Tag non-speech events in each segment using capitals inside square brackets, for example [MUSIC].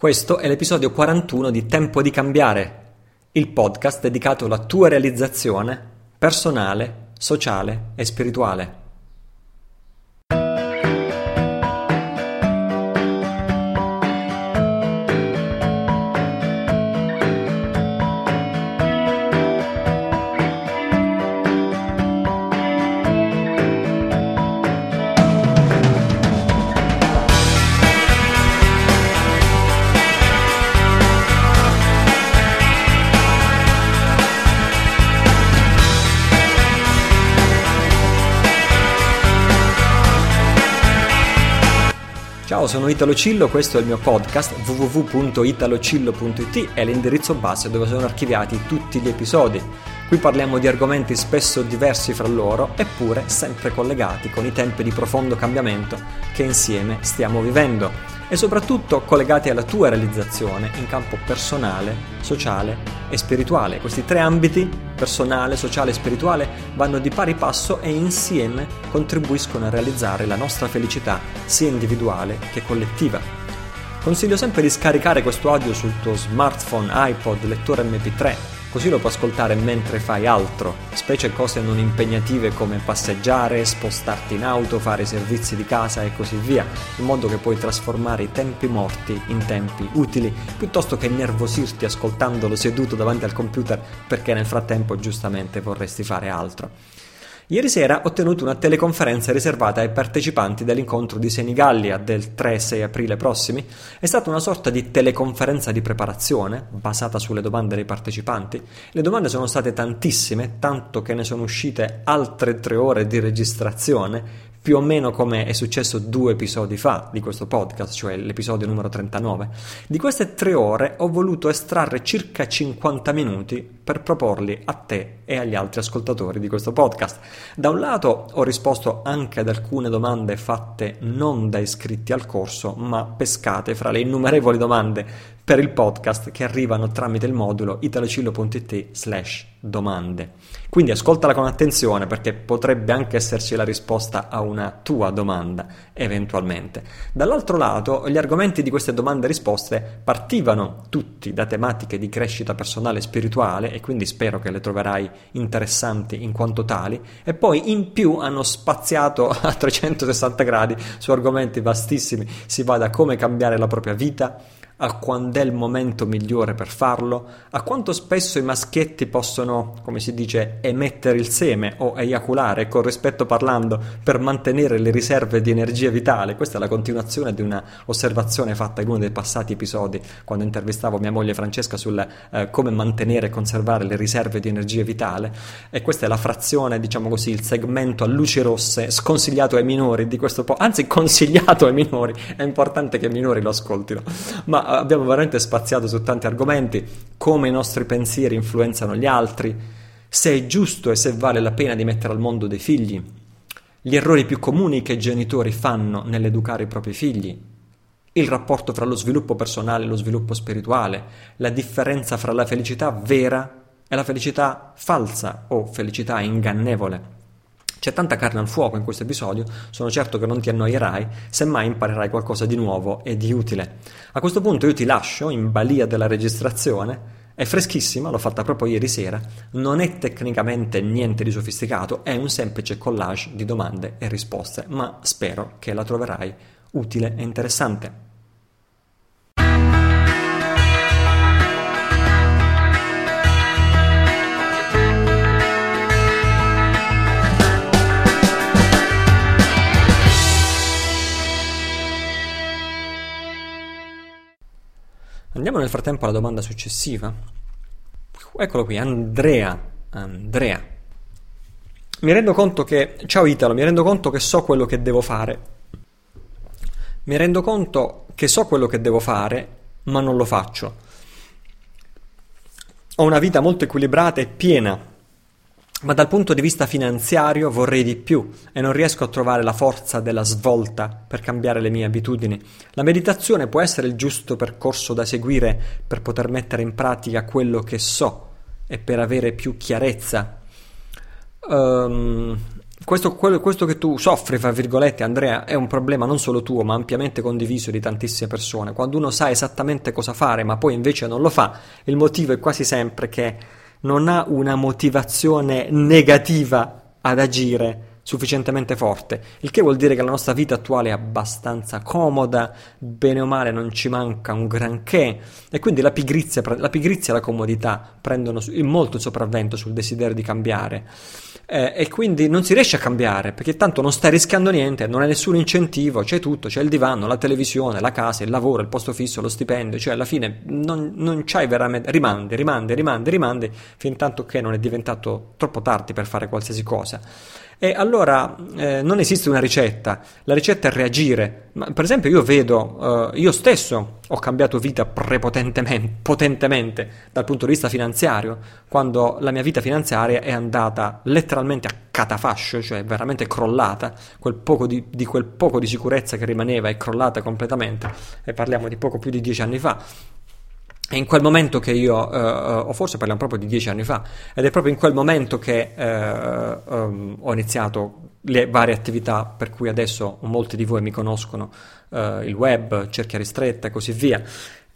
Questo è l'episodio 41 di Tempo di cambiare, il podcast dedicato alla tua realizzazione personale, sociale e spirituale. Sono Italo Cillo, questo è il mio podcast www.italocillo.it è l'indirizzo base dove sono archiviati tutti gli episodi. Qui parliamo di argomenti spesso diversi fra loro, eppure sempre collegati con i tempi di profondo cambiamento che insieme stiamo vivendo e soprattutto collegati alla tua realizzazione in campo personale, sociale e spirituale. Questi tre ambiti, personale, sociale e spirituale, vanno di pari passo e insieme contribuiscono a realizzare la nostra felicità sia individuale che collettiva. Consiglio sempre di scaricare questo audio sul tuo smartphone, iPod, lettore MP3 così lo puoi ascoltare mentre fai altro, specie cose non impegnative come passeggiare, spostarti in auto, fare servizi di casa e così via, in modo che puoi trasformare i tempi morti in tempi utili, piuttosto che nervosirti ascoltandolo seduto davanti al computer perché nel frattempo giustamente vorresti fare altro. Ieri sera ho tenuto una teleconferenza riservata ai partecipanti dell'incontro di Senigallia del 3-6 aprile prossimi. È stata una sorta di teleconferenza di preparazione basata sulle domande dei partecipanti. Le domande sono state tantissime, tanto che ne sono uscite altre tre ore di registrazione più o meno come è successo due episodi fa di questo podcast, cioè l'episodio numero 39. Di queste tre ore ho voluto estrarre circa 50 minuti per proporli a te e agli altri ascoltatori di questo podcast. Da un lato ho risposto anche ad alcune domande fatte non da iscritti al corso, ma pescate fra le innumerevoli domande per il podcast che arrivano tramite il modulo italocillo.it slash domande. Quindi ascoltala con attenzione perché potrebbe anche esserci la risposta a una tua domanda, eventualmente. Dall'altro lato, gli argomenti di queste domande e risposte partivano tutti da tematiche di crescita personale e spirituale e quindi spero che le troverai interessanti in quanto tali e poi in più hanno spaziato [LAUGHS] a 360 gradi su argomenti vastissimi, si va da come cambiare la propria vita a quando è il momento migliore per farlo, a quanto spesso i maschietti possono, come si dice, emettere il seme o eiaculare, con rispetto parlando, per mantenere le riserve di energia vitale. Questa è la continuazione di una osservazione fatta in uno dei passati episodi, quando intervistavo mia moglie Francesca sul eh, come mantenere e conservare le riserve di energia vitale. E questa è la frazione, diciamo così, il segmento a luci rosse sconsigliato ai minori di questo po', anzi consigliato ai minori, è importante che i minori lo ascoltino. Ma abbiamo veramente spaziato su tanti argomenti, come i nostri pensieri influenzano gli altri, se è giusto e se vale la pena di mettere al mondo dei figli, gli errori più comuni che i genitori fanno nell'educare i propri figli, il rapporto fra lo sviluppo personale e lo sviluppo spirituale, la differenza fra la felicità vera e la felicità falsa o felicità ingannevole. C'è tanta carne al fuoco in questo episodio, sono certo che non ti annoierai, semmai imparerai qualcosa di nuovo e di utile. A questo punto io ti lascio in balia della registrazione, è freschissima, l'ho fatta proprio ieri sera, non è tecnicamente niente di sofisticato, è un semplice collage di domande e risposte, ma spero che la troverai utile e interessante. Andiamo nel frattempo alla domanda successiva. Eccolo qui, Andrea. Andrea. Mi rendo conto che... Ciao Italo, mi rendo conto che so quello che devo fare. Mi rendo conto che so quello che devo fare, ma non lo faccio. Ho una vita molto equilibrata e piena ma dal punto di vista finanziario vorrei di più e non riesco a trovare la forza della svolta per cambiare le mie abitudini. La meditazione può essere il giusto percorso da seguire per poter mettere in pratica quello che so e per avere più chiarezza. Um, questo, quello, questo, che tu soffri, fra virgolette, Andrea, è un problema non solo tuo, ma ampiamente condiviso di tantissime persone. Quando uno sa esattamente cosa fare, ma poi invece non lo fa, il motivo è quasi sempre che non ha una motivazione negativa ad agire sufficientemente forte, il che vuol dire che la nostra vita attuale è abbastanza comoda, bene o male non ci manca un granché e quindi la pigrizia, la pigrizia e la comodità prendono molto il sopravvento sul desiderio di cambiare eh, e quindi non si riesce a cambiare perché tanto non stai rischiando niente, non hai nessun incentivo, c'è tutto, c'è il divano, la televisione, la casa, il lavoro, il posto fisso, lo stipendio, cioè alla fine non, non c'hai veramente, rimandi, rimandi, rimandi, rimandi, fin tanto che non è diventato troppo tardi per fare qualsiasi cosa. E allora eh, non esiste una ricetta, la ricetta è reagire. Ma, per esempio io vedo, eh, io stesso ho cambiato vita prepotentemente potentemente dal punto di vista finanziario, quando la mia vita finanziaria è andata letteralmente a catafascio, cioè veramente crollata, quel poco di, di quel poco di sicurezza che rimaneva è crollata completamente, e parliamo di poco più di dieci anni fa. È in quel momento che io, uh, o forse parliamo proprio di dieci anni fa, ed è proprio in quel momento che uh, um, ho iniziato le varie attività per cui adesso molti di voi mi conoscono, uh, il web, cerchia ristretta e così via.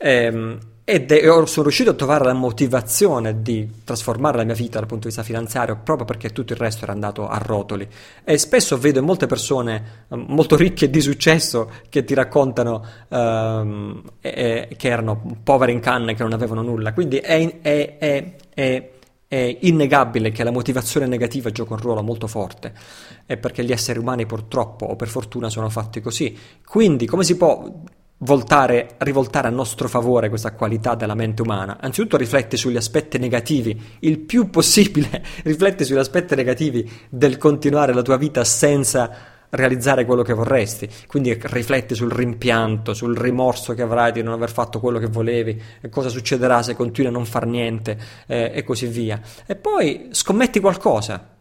Um, ed è, sono riuscito a trovare la motivazione di trasformare la mia vita dal punto di vista finanziario proprio perché tutto il resto era andato a rotoli. E spesso vedo molte persone um, molto ricche di successo che ti raccontano um, eh, che erano povere in canne, che non avevano nulla. Quindi è, è, è, è innegabile che la motivazione negativa gioca un ruolo molto forte, è perché gli esseri umani purtroppo o per fortuna sono fatti così. Quindi come si può voltare, rivoltare a nostro favore questa qualità della mente umana. Anzitutto rifletti sugli aspetti negativi, il più possibile [LAUGHS] rifletti sugli aspetti negativi del continuare la tua vita senza realizzare quello che vorresti. Quindi rifletti sul rimpianto, sul rimorso che avrai di non aver fatto quello che volevi, cosa succederà se continui a non far niente eh, e così via. E poi scommetti qualcosa.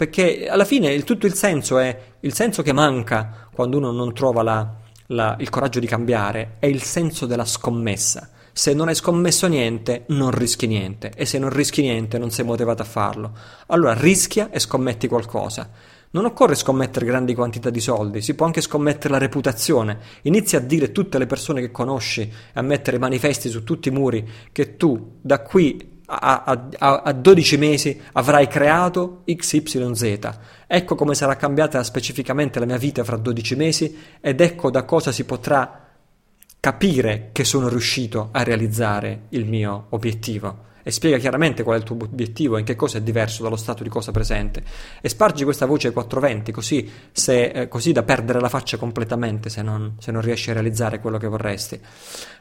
Perché alla fine il, tutto il senso è il senso che manca quando uno non trova la, la, il coraggio di cambiare è il senso della scommessa. Se non hai scommesso niente, non rischi niente, e se non rischi niente, non sei motivato a farlo. Allora rischia e scommetti qualcosa. Non occorre scommettere grandi quantità di soldi, si può anche scommettere la reputazione. Inizia a dire a tutte le persone che conosci, a mettere manifesti su tutti i muri, che tu da qui a, a, a 12 mesi avrai creato XYZ. Ecco come sarà cambiata specificamente la mia vita fra 12 mesi ed ecco da cosa si potrà capire che sono riuscito a realizzare il mio obiettivo e spiega chiaramente qual è il tuo obiettivo e in che cosa è diverso dallo stato di cosa presente e spargi questa voce ai 420 così, se, eh, così da perdere la faccia completamente se non, se non, riesci a realizzare quello che vorresti.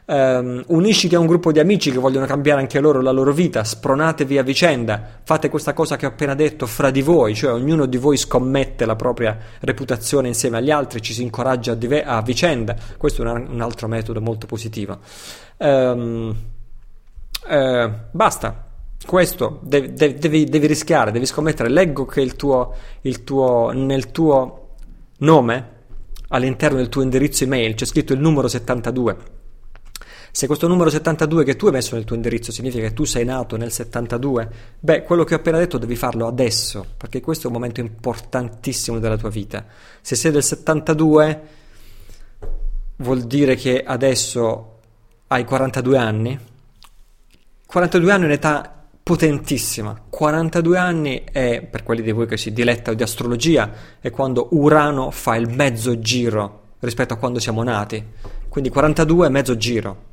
Um, unisciti a un gruppo di amici che vogliono cambiare anche loro la loro vita, spronatevi a vicenda, fate questa cosa che ho appena detto fra di voi, cioè ognuno di voi scommette la propria reputazione insieme agli altri, ci si incoraggia a, dive- a vicenda, questo è un, un altro metodo molto positivo. Um, eh, basta. Questo devi, devi, devi, rischiare, devi scommettere. Leggo che il tuo, il tuo, nel tuo nome, all'interno del tuo indirizzo email, c'è scritto il numero 72. Se questo numero 72 che tu hai messo nel tuo indirizzo significa che tu sei nato nel 72, beh, quello che ho appena detto devi farlo adesso, perché questo è un momento importantissimo della tua vita. Se sei del 72, vuol dire che adesso hai 42 anni 42 anni è un'età potentissima. 42 anni è, per quelli di voi che si dilettano di astrologia, è quando Urano fa il mezzo giro rispetto a quando siamo nati. Quindi 42 è mezzo giro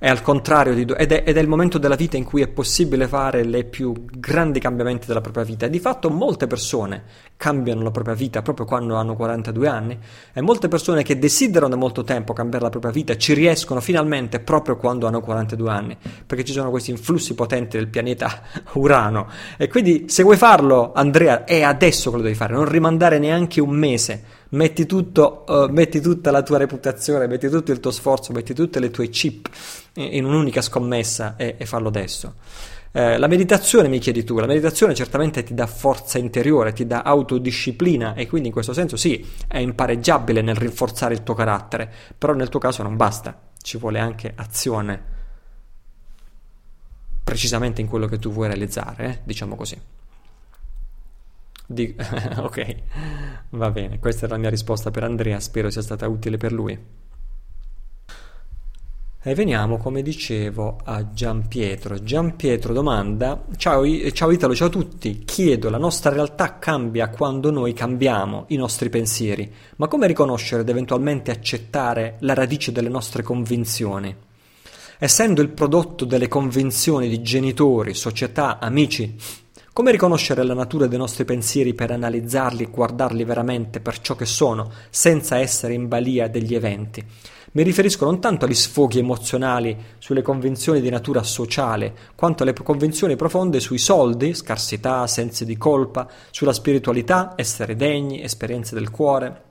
è al contrario di, ed, è, ed è il momento della vita in cui è possibile fare le più grandi cambiamenti della propria vita. E di fatto molte persone cambiano la propria vita proprio quando hanno 42 anni e molte persone che desiderano da molto tempo cambiare la propria vita ci riescono finalmente proprio quando hanno 42 anni, perché ci sono questi influssi potenti del pianeta [LAUGHS] Urano. E quindi se vuoi farlo, Andrea, è adesso che lo devi fare, non rimandare neanche un mese metti, tutto, uh, metti tutta la tua reputazione, metti tutto il tuo sforzo, metti tutte le tue chip in un'unica scommessa e, e farlo adesso. Eh, la meditazione, mi chiedi tu, la meditazione certamente ti dà forza interiore, ti dà autodisciplina e quindi in questo senso sì, è impareggiabile nel rinforzare il tuo carattere, però nel tuo caso non basta, ci vuole anche azione precisamente in quello che tu vuoi realizzare, eh? diciamo così. Di... [LAUGHS] ok, va bene, questa è la mia risposta per Andrea, spero sia stata utile per lui. E veniamo, come dicevo, a Gian Pietro. Gian Pietro domanda: ciao, ciao, Italo, ciao a tutti. Chiedo: la nostra realtà cambia quando noi cambiamo i nostri pensieri, ma come riconoscere ed eventualmente accettare la radice delle nostre convinzioni? Essendo il prodotto delle convinzioni di genitori, società, amici, come riconoscere la natura dei nostri pensieri per analizzarli e guardarli veramente per ciò che sono, senza essere in balia degli eventi? Mi riferisco non tanto agli sfoghi emozionali sulle convinzioni di natura sociale, quanto alle convinzioni profonde sui soldi, scarsità, sensi di colpa, sulla spiritualità, essere degni, esperienze del cuore.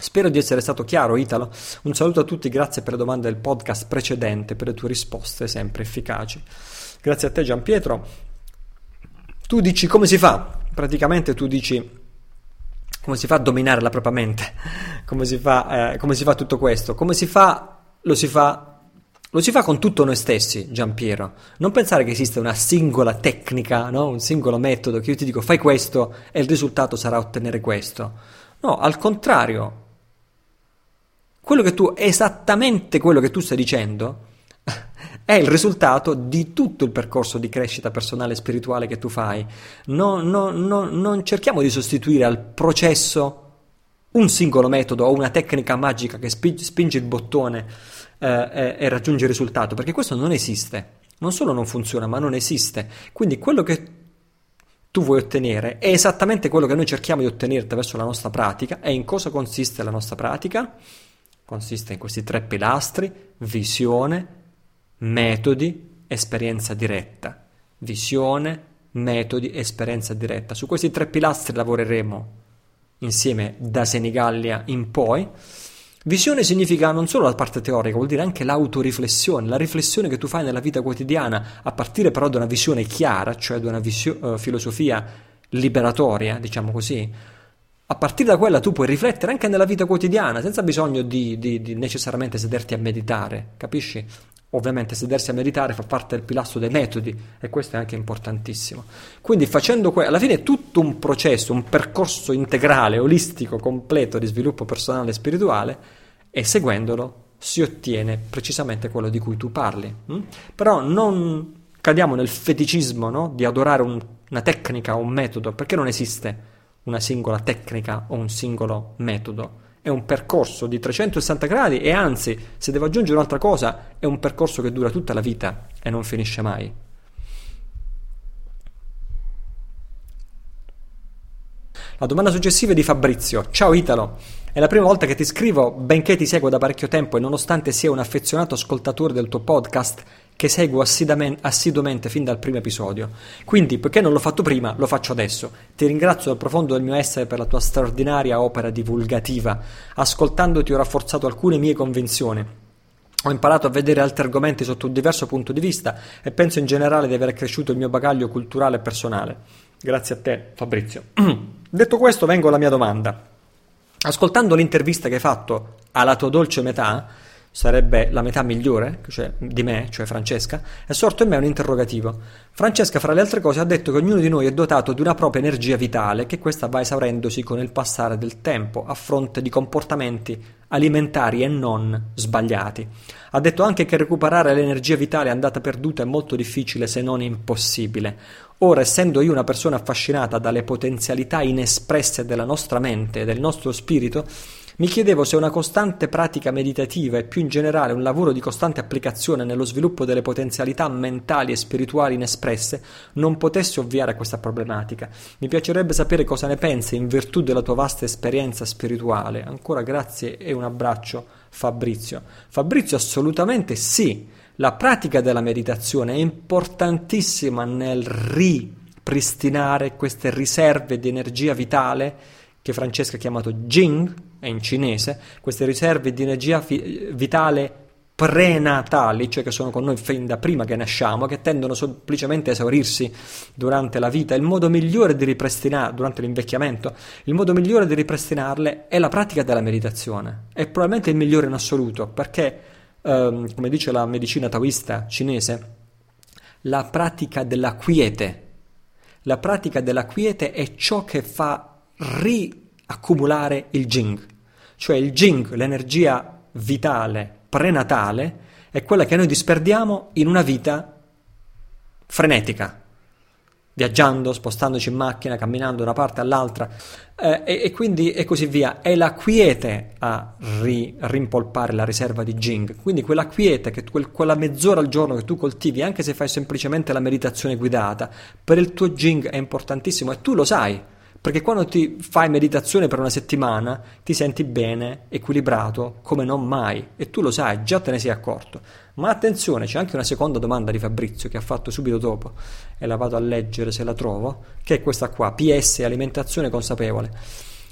Spero di essere stato chiaro, Italo. Un saluto a tutti, grazie per le domande del podcast precedente, per le tue risposte sempre efficaci. Grazie a te, Gian Pietro. Tu dici come si fa? Praticamente tu dici come si fa a dominare la propria mente? Come si fa, eh, come si fa tutto questo? Come si fa? Lo si fa lo si fa con tutto noi stessi, Giampiero. Non pensare che esista una singola tecnica, no? un singolo metodo che io ti dico fai questo e il risultato sarà ottenere questo. No, al contrario. Quello che tu, esattamente quello che tu stai dicendo, è il risultato di tutto il percorso di crescita personale e spirituale che tu fai. No, no, no, non cerchiamo di sostituire al processo un singolo metodo o una tecnica magica che spinge il bottone eh, e, e raggiunge il risultato, perché questo non esiste. Non solo non funziona, ma non esiste. Quindi quello che tu vuoi ottenere è esattamente quello che noi cerchiamo di ottenere attraverso la nostra pratica. E in cosa consiste la nostra pratica? Consiste in questi tre pilastri, visione, metodi, esperienza diretta. Visione, metodi, esperienza diretta. Su questi tre pilastri lavoreremo insieme da Senigallia in poi. Visione significa non solo la parte teorica, vuol dire anche l'autoriflessione, la riflessione che tu fai nella vita quotidiana, a partire però da una visione chiara, cioè da una visio- uh, filosofia liberatoria, diciamo così. A partire da quella tu puoi riflettere anche nella vita quotidiana, senza bisogno di, di, di necessariamente sederti a meditare, capisci? Ovviamente sedersi a meditare fa parte del pilastro dei metodi e questo è anche importantissimo. Quindi facendo questo, alla fine è tutto un processo, un percorso integrale, olistico, completo di sviluppo personale e spirituale e seguendolo si ottiene precisamente quello di cui tu parli. Hm? Però non cadiamo nel feticismo no? di adorare un, una tecnica o un metodo, perché non esiste una singola tecnica o un singolo metodo è un percorso di 360 gradi e anzi, se devo aggiungere un'altra cosa, è un percorso che dura tutta la vita e non finisce mai. La domanda successiva è di Fabrizio. Ciao Italo, è la prima volta che ti scrivo, benché ti seguo da parecchio tempo e nonostante sia un affezionato ascoltatore del tuo podcast, che seguo assiduamente fin dal primo episodio. Quindi, poiché non l'ho fatto prima, lo faccio adesso. Ti ringrazio dal profondo del mio essere per la tua straordinaria opera divulgativa. Ascoltandoti ho rafforzato alcune mie convinzioni. Ho imparato a vedere altri argomenti sotto un diverso punto di vista e penso in generale di aver cresciuto il mio bagaglio culturale e personale. Grazie a te, Fabrizio. [CLEARS THROAT] Detto questo, vengo alla mia domanda. Ascoltando l'intervista che hai fatto alla tua dolce metà, sarebbe la metà migliore cioè di me, cioè Francesca, è sorto in me un interrogativo. Francesca, fra le altre cose, ha detto che ognuno di noi è dotato di una propria energia vitale, che questa va esaurendosi con il passare del tempo, a fronte di comportamenti alimentari e non sbagliati. Ha detto anche che recuperare l'energia vitale andata perduta è molto difficile se non impossibile. Ora, essendo io una persona affascinata dalle potenzialità inespresse della nostra mente e del nostro spirito, mi chiedevo se una costante pratica meditativa e più in generale un lavoro di costante applicazione nello sviluppo delle potenzialità mentali e spirituali inespresse non potesse ovviare a questa problematica. Mi piacerebbe sapere cosa ne pensi in virtù della tua vasta esperienza spirituale. Ancora grazie e un abbraccio Fabrizio. Fabrizio assolutamente sì. La pratica della meditazione è importantissima nel ripristinare queste riserve di energia vitale che Francesca ha chiamato Jing, è in cinese, queste riserve di energia fi- vitale prenatali, cioè che sono con noi fin da prima che nasciamo, che tendono semplicemente a esaurirsi durante la vita. Il modo migliore di ripristinare, durante l'invecchiamento, il modo migliore di ripristinarle è la pratica della meditazione. È probabilmente il migliore in assoluto, perché, ehm, come dice la medicina taoista cinese, la pratica della quiete, La pratica della quiete è ciò che fa riaccumulare il Jing, cioè il Jing, l'energia vitale prenatale, è quella che noi disperdiamo in una vita frenetica, viaggiando, spostandoci in macchina, camminando da una parte all'altra eh, e, e, quindi e così via. È la quiete a ri, rimpolpare la riserva di Jing. Quindi quella quiete, che, quel, quella mezz'ora al giorno che tu coltivi, anche se fai semplicemente la meditazione guidata, per il tuo Jing è importantissimo e tu lo sai. Perché quando ti fai meditazione per una settimana ti senti bene, equilibrato, come non mai, e tu lo sai, già te ne sei accorto. Ma attenzione, c'è anche una seconda domanda di Fabrizio che ha fatto subito dopo, e la vado a leggere se la trovo, che è questa qua, PS, alimentazione consapevole.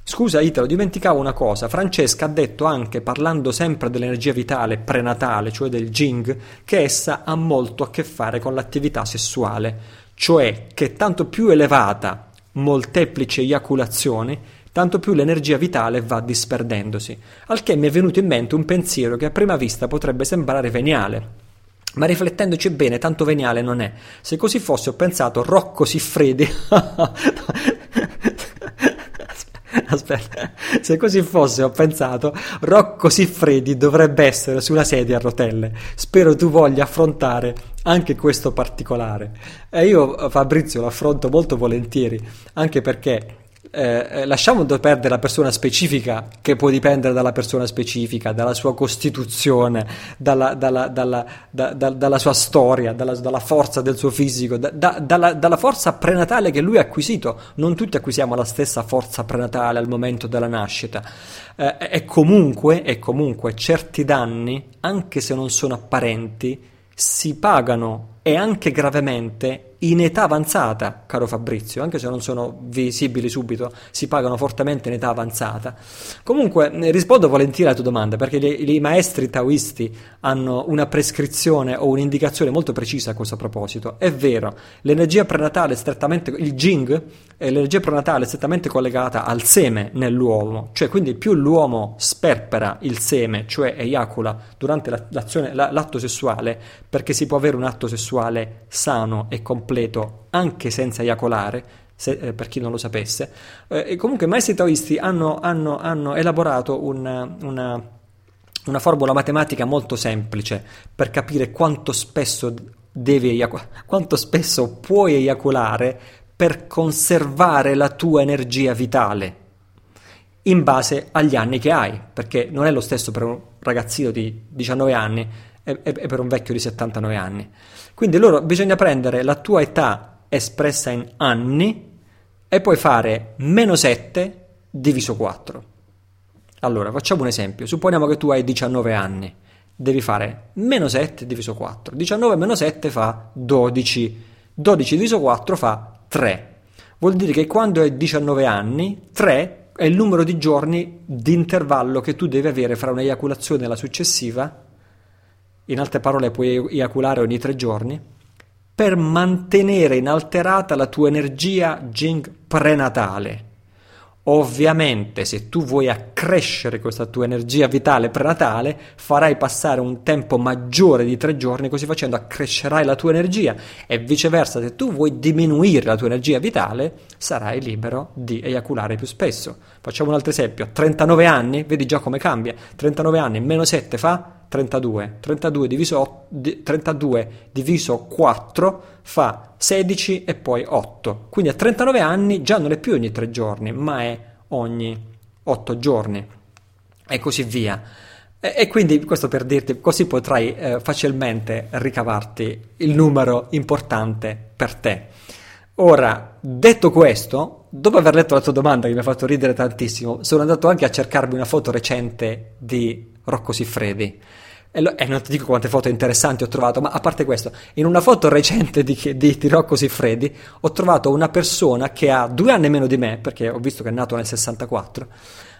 Scusa Italo, dimenticavo una cosa. Francesca ha detto anche, parlando sempre dell'energia vitale prenatale, cioè del Jing, che essa ha molto a che fare con l'attività sessuale, cioè che tanto più elevata molteplici eiaculazioni, tanto più l'energia vitale va disperdendosi. Al che mi è venuto in mente un pensiero che a prima vista potrebbe sembrare veniale. Ma riflettendoci bene, tanto veniale non è. Se così fosse, ho pensato Rocco Siffredi. [LAUGHS] [LAUGHS] Aspetta, se così fosse, ho pensato, Rocco Siffredi dovrebbe essere sulla sedia a rotelle. Spero tu voglia affrontare anche questo particolare. E io, Fabrizio, lo affronto molto volentieri, anche perché eh, eh, lasciamo perdere la persona specifica che può dipendere dalla persona specifica, dalla sua costituzione, dalla, dalla, dalla, da, da, dalla sua storia, dalla, forza del suo fisico, da, dalla, forza prenatale che lui ha acquisito. Non tutti acquisiamo la stessa forza prenatale al momento della nascita. Eh, e, comunque, e comunque certi danni, anche se non sono apparenti, si pagano e anche gravemente in età avanzata, caro Fabrizio, anche se non sono visibili subito, si pagano fortemente in età avanzata. Comunque rispondo volentieri alla tua domanda perché i, i maestri taoisti hanno una prescrizione o un'indicazione molto precisa a questo proposito. È vero, l'energia prenatale è strettamente il Jing, è l'energia prenatale è strettamente collegata al seme nell'uomo, cioè quindi più l'uomo sperpera il seme, cioè eiacula durante l'azione, l'atto sessuale, perché si può avere un atto sessuale sano e completo completo anche senza eiacolare, se, eh, per chi non lo sapesse. Eh, e comunque i maestri taoisti hanno, hanno, hanno elaborato una, una, una, formula matematica molto semplice per capire quanto spesso, eiac- quanto spesso puoi eiacolare per conservare la tua energia vitale in base agli anni che hai, perché non è lo stesso per un ragazzino di 19 anni e, e per un vecchio di 79 anni. Quindi loro bisogna prendere la tua età espressa in anni e poi fare meno 7 diviso 4. Allora, facciamo un esempio. Supponiamo che tu hai 19 anni. Devi fare meno 7 diviso 4. 19 meno 7 fa 12. 12 diviso 4 fa 3. Vuol dire che quando hai 19 anni, 3 è il numero di giorni di intervallo che tu devi avere fra un'eiaculazione e la successiva in altre parole puoi eiaculare ogni tre giorni, per mantenere inalterata la tua energia Jing prenatale. Ovviamente, se tu vuoi accrescere questa tua energia vitale prenatale, farai passare un tempo maggiore di tre giorni, così facendo accrescerai la tua energia e viceversa, se tu vuoi diminuire la tua energia vitale, sarai libero di eiaculare più spesso. Facciamo un altro esempio: a 39 anni, vedi già come cambia. 39 anni meno 7 fa 32. 32 diviso, 32 diviso 4 fa 16 e poi 8. Quindi a 39 anni già non è più ogni 3 giorni, ma è ogni 8 giorni. E così via. E, e quindi questo per dirti, così potrai eh, facilmente ricavarti il numero importante per te. Ora, detto questo, dopo aver letto la tua domanda che mi ha fatto ridere tantissimo, sono andato anche a cercarmi una foto recente di Rocco Siffredi. E, lo, e, non ti dico quante foto interessanti ho trovato, ma a parte questo, in una foto recente di, di, di Rocco Siffredi ho trovato una persona che ha due anni meno di me, perché ho visto che è nato nel 64,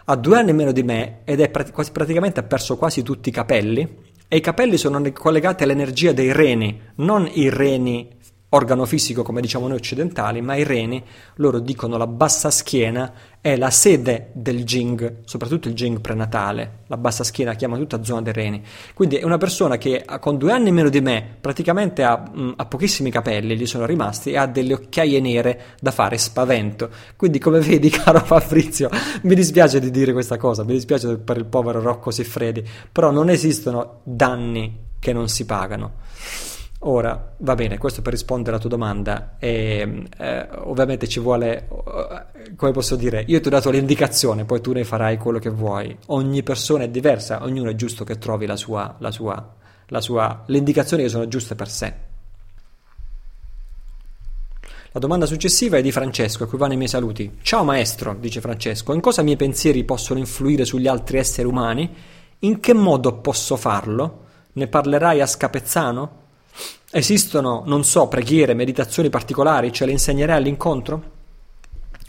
ha due anni meno di me ed è prat- praticamente ha perso quasi tutti i capelli. E i capelli sono collegati all'energia dei reni, non i reni organo fisico come diciamo noi occidentali, ma i reni, loro dicono la bassa schiena è la sede del Jing, soprattutto il Jing prenatale, la bassa schiena chiama tutta zona dei reni. Quindi è una persona che con due anni meno di me praticamente ha, mh, ha pochissimi capelli, gli sono rimasti e ha delle occhiaie nere da fare spavento. Quindi come vedi [LAUGHS] caro Fabrizio, mi dispiace di dire questa cosa, mi dispiace per il povero Rocco Siffredi, però non esistono danni che non si pagano. Ora, va bene, questo per rispondere alla tua domanda. E, eh, ovviamente ci vuole, eh, come posso dire, io ti ho dato l'indicazione, poi tu ne farai quello che vuoi. Ogni persona è diversa, ognuno è giusto che trovi la sua, la sua, la sua, le indicazioni che sono giuste per sé. La domanda successiva è di Francesco, a cui vanno i miei saluti. Ciao maestro, dice Francesco, in cosa i miei pensieri possono influire sugli altri esseri umani? In che modo posso farlo? Ne parlerai a Scapezzano? Esistono, non so, preghiere, meditazioni particolari? Ce le insegnerai all'incontro?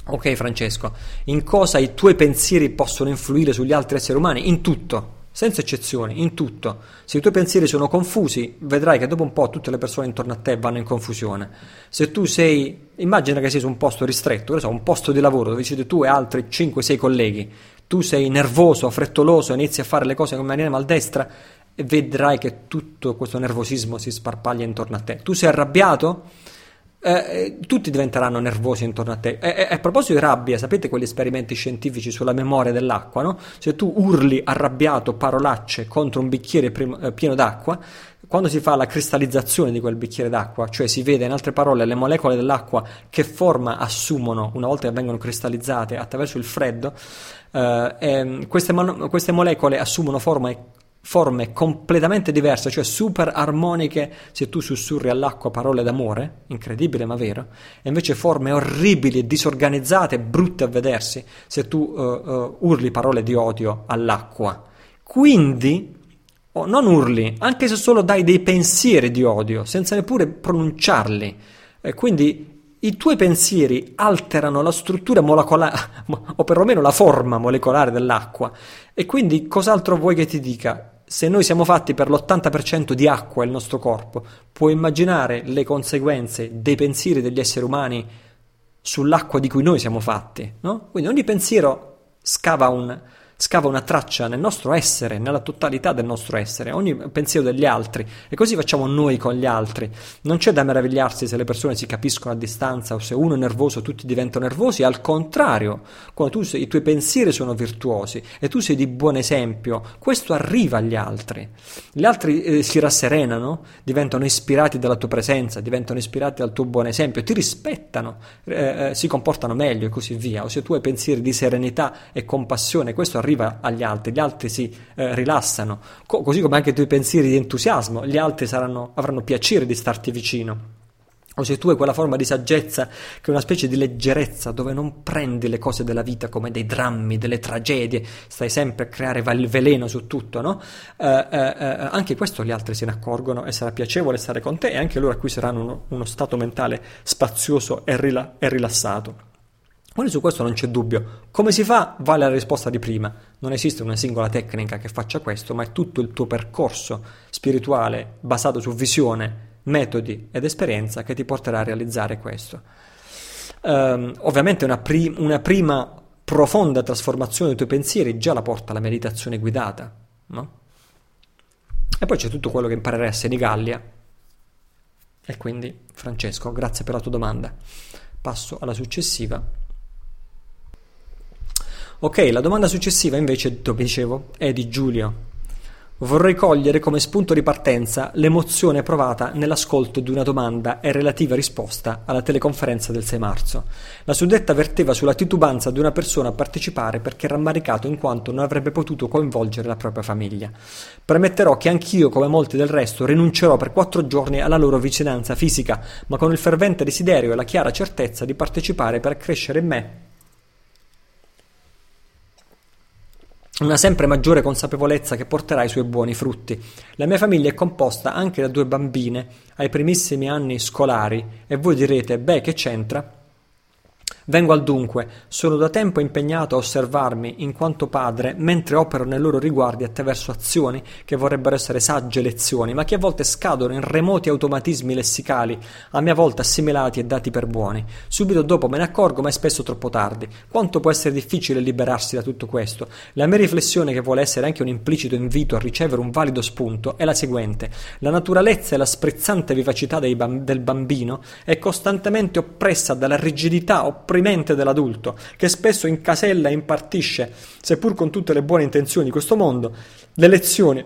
Ok Francesco, in cosa i tuoi pensieri possono influire sugli altri esseri umani? In tutto, senza eccezioni, in tutto. Se i tuoi pensieri sono confusi, vedrai che dopo un po' tutte le persone intorno a te vanno in confusione. Se tu sei, immagina che sei su un posto ristretto, so, un posto di lavoro dove siete tu e altri 5-6 colleghi, tu sei nervoso, frettoloso, inizi a fare le cose in maniera maldestra, vedrai che tutto questo nervosismo si sparpaglia intorno a te. Tu sei arrabbiato? Eh, eh tutti diventeranno nervosi intorno a te. E, e, a proposito di rabbia, sapete quegli esperimenti scientifici sulla memoria dell'acqua, no? Se tu urli arrabbiato parolacce contro un bicchiere prim- eh, pieno d'acqua, quando si fa la cristallizzazione di quel bicchiere d'acqua, cioè si vede in altre parole le molecole dell'acqua che forma assumono una volta che vengono cristallizzate attraverso il freddo, eh, queste, mon- queste molecole assumono forma forme completamente diverse, cioè super armoniche se tu sussurri all'acqua parole d'amore, incredibile ma vero, e invece forme orribili, disorganizzate, brutte a vedersi se tu uh, uh, urli parole di odio all'acqua. Quindi, oh, non urli, anche se solo dai dei pensieri di odio, senza neppure pronunciarli. Eh, quindi i tuoi pensieri alterano la struttura molecolare, [LAUGHS] o perlomeno la forma molecolare dell'acqua. E quindi cos'altro vuoi che ti dica? Se noi siamo fatti per l'80% di acqua il nostro corpo, puoi immaginare le conseguenze dei pensieri degli esseri umani sull'acqua di cui noi siamo fatti, no? Quindi ogni pensiero scava un, scava una traccia nel nostro essere, nella totalità del nostro essere, ogni pensiero degli altri e così facciamo noi con gli altri. Non c'è da meravigliarsi se le persone si capiscono a distanza o se uno è nervoso tutti diventano nervosi, al contrario, quando tu sei, i tuoi pensieri sono virtuosi e tu sei di buon esempio, questo arriva agli altri. Gli altri eh, si rasserenano, diventano ispirati dalla tua presenza, diventano ispirati dal tuo buon esempio, ti rispettano, eh, eh, si comportano meglio e così via. O se tu hai pensieri di serenità e compassione, questo arriva arriva agli altri, gli altri si eh, rilassano, Co- così come anche i tuoi pensieri di entusiasmo, gli altri saranno, avranno piacere di starti vicino. O se tu hai quella forma di saggezza che è una specie di leggerezza dove non prendi le cose della vita come dei drammi, delle tragedie, stai sempre a creare il veleno su tutto, no? Eh, eh, eh, anche questo gli altri se ne accorgono e sarà piacevole stare con te e anche loro acquisiranno uno, uno stato mentale spazioso e, rila- e rilassato. Quindi su questo non c'è dubbio. Come si fa? Vale la risposta di prima. Non esiste una singola tecnica che faccia questo, ma è tutto il tuo percorso spirituale basato su visione, metodi ed esperienza che ti porterà a realizzare questo. Um, ovviamente una, pri- una, prima profonda trasformazione dei tuoi pensieri già la porta alla meditazione guidata, no? E poi c'è tutto quello che imparerai a Senigallia. E quindi, Francesco, grazie per la tua domanda. Passo alla successiva. Ok, la domanda successiva invece, dove dicevo, è di Giulio. Vorrei cogliere come spunto di partenza l'emozione provata nell'ascolto di una domanda e relativa risposta alla teleconferenza del 6 marzo. La suddetta verteva sulla titubanza di una persona a partecipare perché rammaricato in quanto non avrebbe potuto coinvolgere la propria famiglia. Premetterò che anch'io, come molti del resto, rinuncerò per quattro giorni alla loro vicinanza fisica, ma con il fervente desiderio e la chiara certezza di partecipare per crescere in me una sempre maggiore consapevolezza che porterà i suoi buoni frutti. La mia famiglia è composta anche da due bambine ai primissimi anni scolari e voi direte, beh, che c'entra? Vengo al dunque, sono da tempo impegnato a osservarmi in quanto padre mentre opero nei loro riguardi attraverso azioni che vorrebbero essere sagge lezioni, ma che a volte scadono in remoti automatismi lessicali, a mia volta assimilati e dati per buoni. Subito dopo me ne accorgo, ma è spesso troppo tardi. Quanto può essere difficile liberarsi da tutto questo? La mia riflessione, che vuole essere anche un implicito invito a ricevere un valido spunto, è la seguente: la naturalezza e la sprezzante vivacità bamb- del bambino è costantemente oppressa dalla rigidità oppressa opprimente dell'adulto, che spesso incasella e impartisce, seppur con tutte le buone intenzioni di questo mondo, le lezioni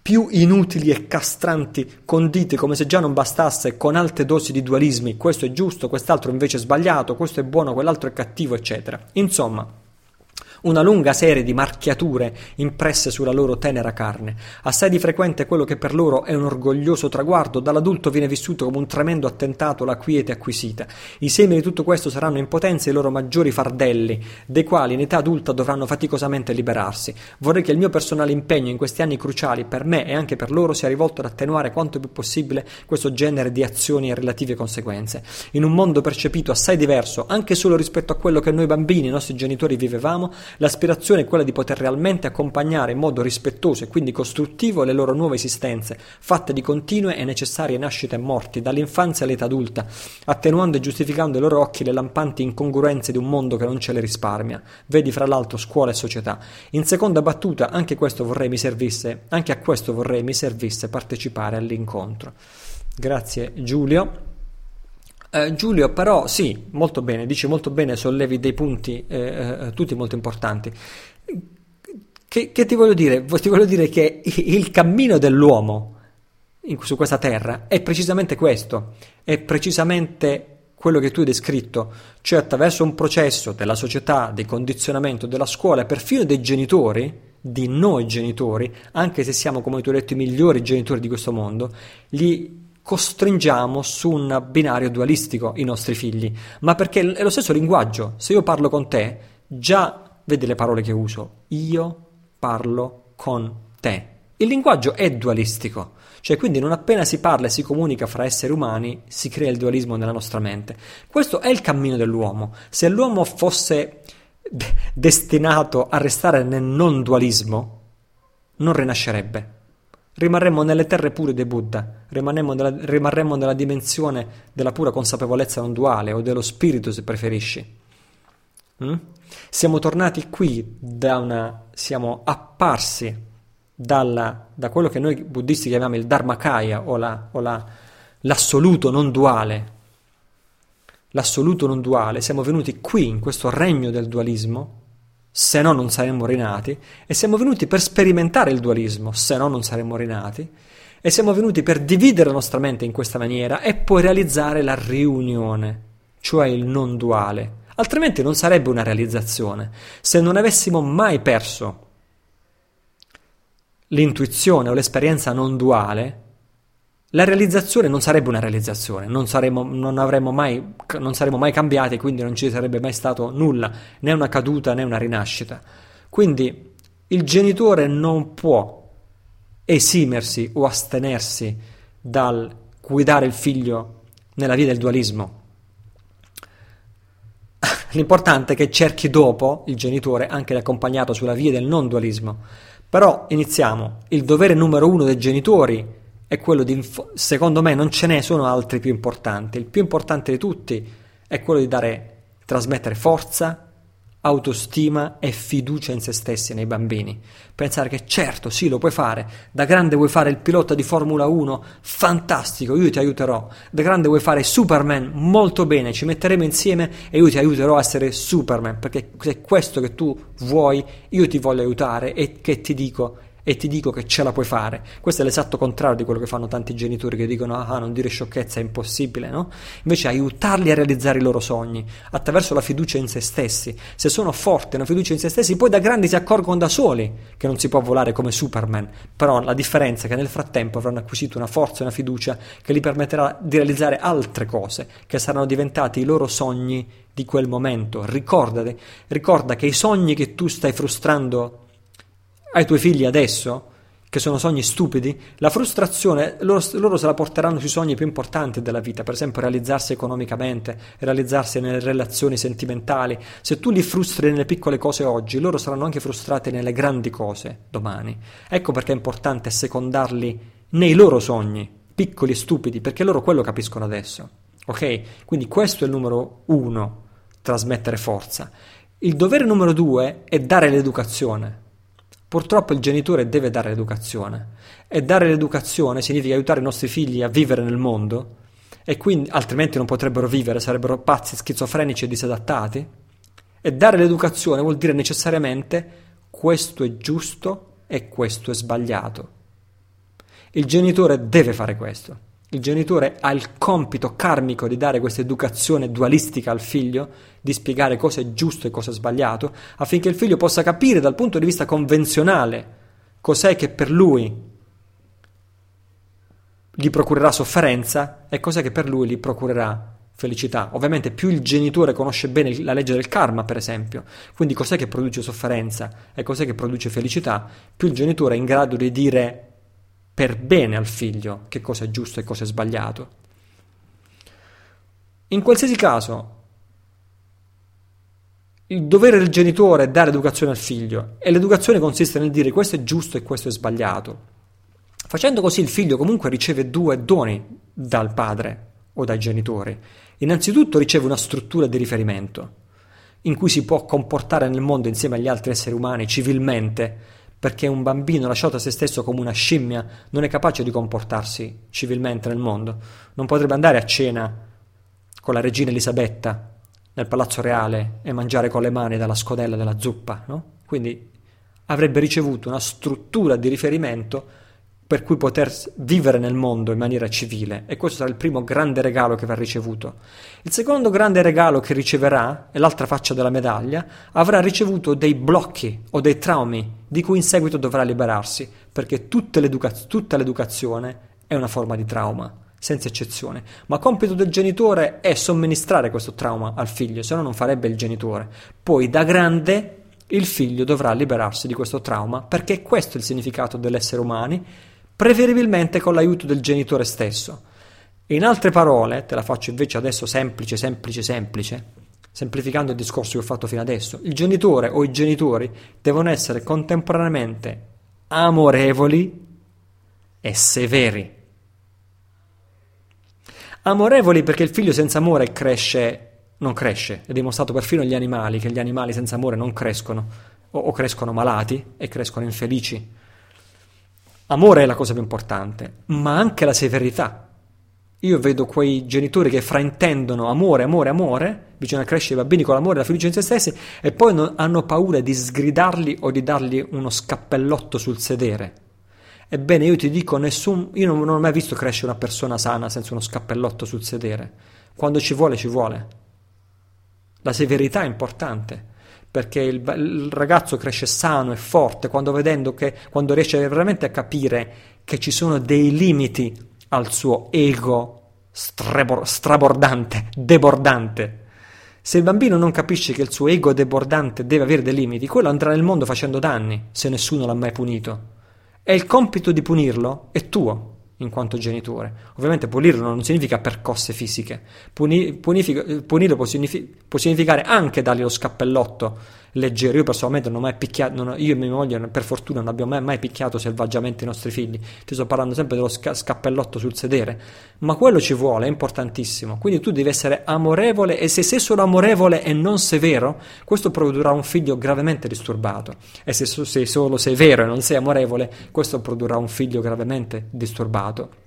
più inutili e castranti, condite come se già non bastasse con alte dosi di dualismi, questo è giusto, quest'altro invece è sbagliato, questo è buono, quell'altro è cattivo, eccetera. Insomma, una lunga serie di marchiature impresse sulla loro tenera carne. Assai di frequente quello che per loro è un orgoglioso traguardo, dall'adulto viene vissuto come un tremendo attentato alla quiete acquisita. I semi di tutto questo saranno in potenza i loro maggiori fardelli, dei quali in età adulta dovranno faticosamente liberarsi. Vorrei che il mio personale impegno in questi anni cruciali per me e anche per loro sia rivolto ad attenuare quanto più possibile questo genere di azioni e relative conseguenze. In un mondo percepito assai diverso, anche solo rispetto a quello che noi bambini, i nostri genitori vivevamo, L'aspirazione è quella di poter realmente accompagnare in modo rispettoso e quindi costruttivo le loro nuove esistenze, fatte di continue e necessarie nascite e morti, dall'infanzia all'età adulta, attenuando e giustificando ai loro occhi le lampanti incongruenze di un mondo che non ce le risparmia. Vedi fra l'altro scuola e società. In seconda battuta, anche servisse, anche a questo vorrei mi servisse partecipare all'incontro. Grazie Giulio. Eh, Giulio, però, sì, molto bene, dici molto bene, sollevi dei punti eh, eh, tutti molto importanti. Che, che, ti voglio dire? Ti voglio dire che il cammino dell'uomo in, su questa terra è precisamente questo, è precisamente quello che tu hai descritto, cioè attraverso un processo della società, di condizionamento della scuola e perfino dei genitori, di noi genitori, anche se siamo, come tu hai detto, i migliori genitori di questo mondo, li costringiamo su un binario dualistico i nostri figli, ma perché è lo stesso linguaggio. Se io parlo con te, già vedi le parole che uso. Io parlo con te. Il linguaggio è dualistico, cioè quindi non appena si parla e si comunica fra esseri umani si crea il dualismo nella nostra mente. Questo è il cammino dell'uomo. Se l'uomo fosse destinato a restare nel non dualismo, non rinascerebbe rimarremmo nelle terre pure di Buddha, rimarremmo nella, rimarremmo nella dimensione della pura consapevolezza non duale o dello spirito se preferisci. Mm? Siamo tornati qui da una. siamo apparsi dalla, da quello che noi buddisti chiamiamo il Dharmakaya o, la, o la, l'assoluto non duale. L'assoluto non duale, siamo venuti qui in questo regno del dualismo se no non saremmo rinati, e siamo venuti per sperimentare il dualismo, se no non saremmo rinati, e siamo venuti per dividere la nostra mente in questa maniera e poi realizzare la riunione, cioè il non duale. Altrimenti non sarebbe una realizzazione. Se non avessimo mai perso l'intuizione o l'esperienza non duale, la realizzazione non sarebbe una realizzazione, non, saremmo, non, mai, non saremmo mai cambiati, quindi non ci sarebbe mai stato nulla, né una caduta né una rinascita. Quindi il genitore non può esimersi o astenersi dal guidare il figlio nella via del dualismo. [LAUGHS] L'importante è che cerchi dopo il genitore anche l'accompagnato sulla via del non dualismo. Però iniziamo. Il dovere numero uno dei genitori è quello di, secondo me non ce ne sono altri più importanti, il più importante di tutti è quello di dare, trasmettere forza, autostima e fiducia in se stessi nei bambini. Pensare che certo, sì, lo puoi fare. Da grande vuoi fare il pilota di Formula 1? Fantastico, io ti aiuterò. Da grande vuoi fare Superman? Molto bene, ci metteremo insieme e io ti aiuterò a essere Superman, perché se è questo che tu vuoi, io ti voglio aiutare e che ti dico e ti dico che ce la puoi fare. Questo è l'esatto contrario di quello che fanno tanti genitori che dicono ah non dire sciocchezza è impossibile, no? Invece aiutarli a realizzare i loro sogni attraverso la fiducia in se stessi. Se sono forti una fiducia in se stessi, poi da grandi si accorgono da soli che non si può volare come Superman. Però la differenza è che nel frattempo avranno acquisito una forza e una fiducia che gli permetterà di realizzare altre cose che saranno diventati i loro sogni di quel momento. Ricordate, ricorda che i sogni che tu stai frustrando ai tuoi figli adesso, che sono sogni stupidi, la frustrazione loro, loro, se la porteranno sui sogni più importanti della vita, per esempio realizzarsi economicamente, realizzarsi nelle relazioni sentimentali. Se tu li frustri nelle piccole cose oggi, loro saranno anche frustrati nelle grandi cose domani. Ecco perché è importante secondarli nei loro sogni, piccoli e stupidi, perché loro quello capiscono adesso. Ok? Quindi questo è il numero uno, trasmettere forza. Il dovere numero due è dare l'educazione. Purtroppo il genitore deve dare l'educazione e dare l'educazione significa aiutare i nostri figli a vivere nel mondo e quindi altrimenti non potrebbero vivere, sarebbero pazzi, schizofrenici e disadattati. E dare l'educazione vuol dire necessariamente questo è giusto e questo è sbagliato. Il genitore deve fare questo. Il genitore ha il compito karmico di dare questa educazione dualistica al figlio, di spiegare cosa è giusto e cosa è sbagliato, affinché il figlio possa capire dal punto di vista convenzionale cos'è che per lui gli procurerà sofferenza e cos'è che per lui gli procurerà felicità. Ovviamente più il genitore conosce bene la legge del karma, per esempio, quindi cos'è che produce sofferenza e cos'è che produce felicità, più il genitore è in grado di dire per bene al figlio che cosa è giusto e cosa è sbagliato. In qualsiasi caso, il dovere del genitore è dare educazione al figlio e l'educazione consiste nel dire questo è giusto e questo è sbagliato. Facendo così il figlio comunque riceve due doni dal padre o dai genitori. Innanzitutto riceve una struttura di riferimento in cui si può comportare nel mondo insieme agli altri esseri umani civilmente perché un bambino lasciato a se stesso come una scimmia non è capace di comportarsi civilmente nel mondo. Non potrebbe andare a cena con la regina Elisabetta nel palazzo reale e mangiare con le mani dalla scodella della zuppa, no? Quindi avrebbe ricevuto una struttura di riferimento per cui poter vivere nel mondo in maniera civile e questo sarà il primo grande regalo che avrà ricevuto. Il secondo grande regalo che riceverà, e l'altra faccia della medaglia, avrà ricevuto dei blocchi o dei traumi di cui in seguito dovrà liberarsi, perché tutta, l'educa- tutta l'educazione è una forma di trauma, senza eccezione. Ma compito del genitore è somministrare questo trauma al figlio, se no non farebbe il genitore. Poi da grande il figlio dovrà liberarsi di questo trauma, perché questo è il significato dell'essere umani preferibilmente con l'aiuto del genitore stesso. In altre parole, te la faccio invece adesso semplice, semplice, semplice, semplificando il discorso che ho fatto fino adesso, il genitore o i genitori devono essere contemporaneamente amorevoli e severi. Amorevoli perché il figlio senza amore cresce, non cresce, è dimostrato perfino gli animali che gli animali senza amore non crescono o, o crescono malati e crescono infelici. Amore è la cosa più importante, ma anche la severità. Io vedo quei genitori che fraintendono amore, amore, amore, bisogna crescere i bambini con l'amore e la fiducia in se stessi, e poi non, hanno paura di sgridarli o di dargli uno scappellotto sul sedere. Ebbene, io ti dico, nessun, io non, non ho mai visto crescere una persona sana senza uno scappellotto sul sedere. Quando ci vuole, ci vuole. La severità è importante perché il, il, ragazzo cresce sano e forte quando, che, quando riesce veramente a capire che ci sono dei limiti al suo ego strebor, strabordante, debordante. Se il bambino non capisce che il suo ego debordante deve avere dei limiti, quello andrà nel mondo facendo danni se nessuno l'ha mai punito. E il compito di punirlo è tuo in quanto genitore. Ovviamente punirlo non significa percosse fisiche, Puni, punirlo può, signifi, può, significare anche dargli lo scappellotto leggero. Io personalmente non ho mai picchiato, non ho, io e mia moglie per fortuna non abbiamo mai, mai, picchiato selvaggiamente i nostri figli. Ti sto parlando sempre dello sca- scappellotto sul sedere, ma quello ci vuole, è importantissimo. Quindi tu devi essere amorevole e se sei solo amorevole e non severo, questo produrrà un figlio gravemente disturbato. E se sei solo severo e non sei amorevole, questo produrrà un figlio gravemente disturbato.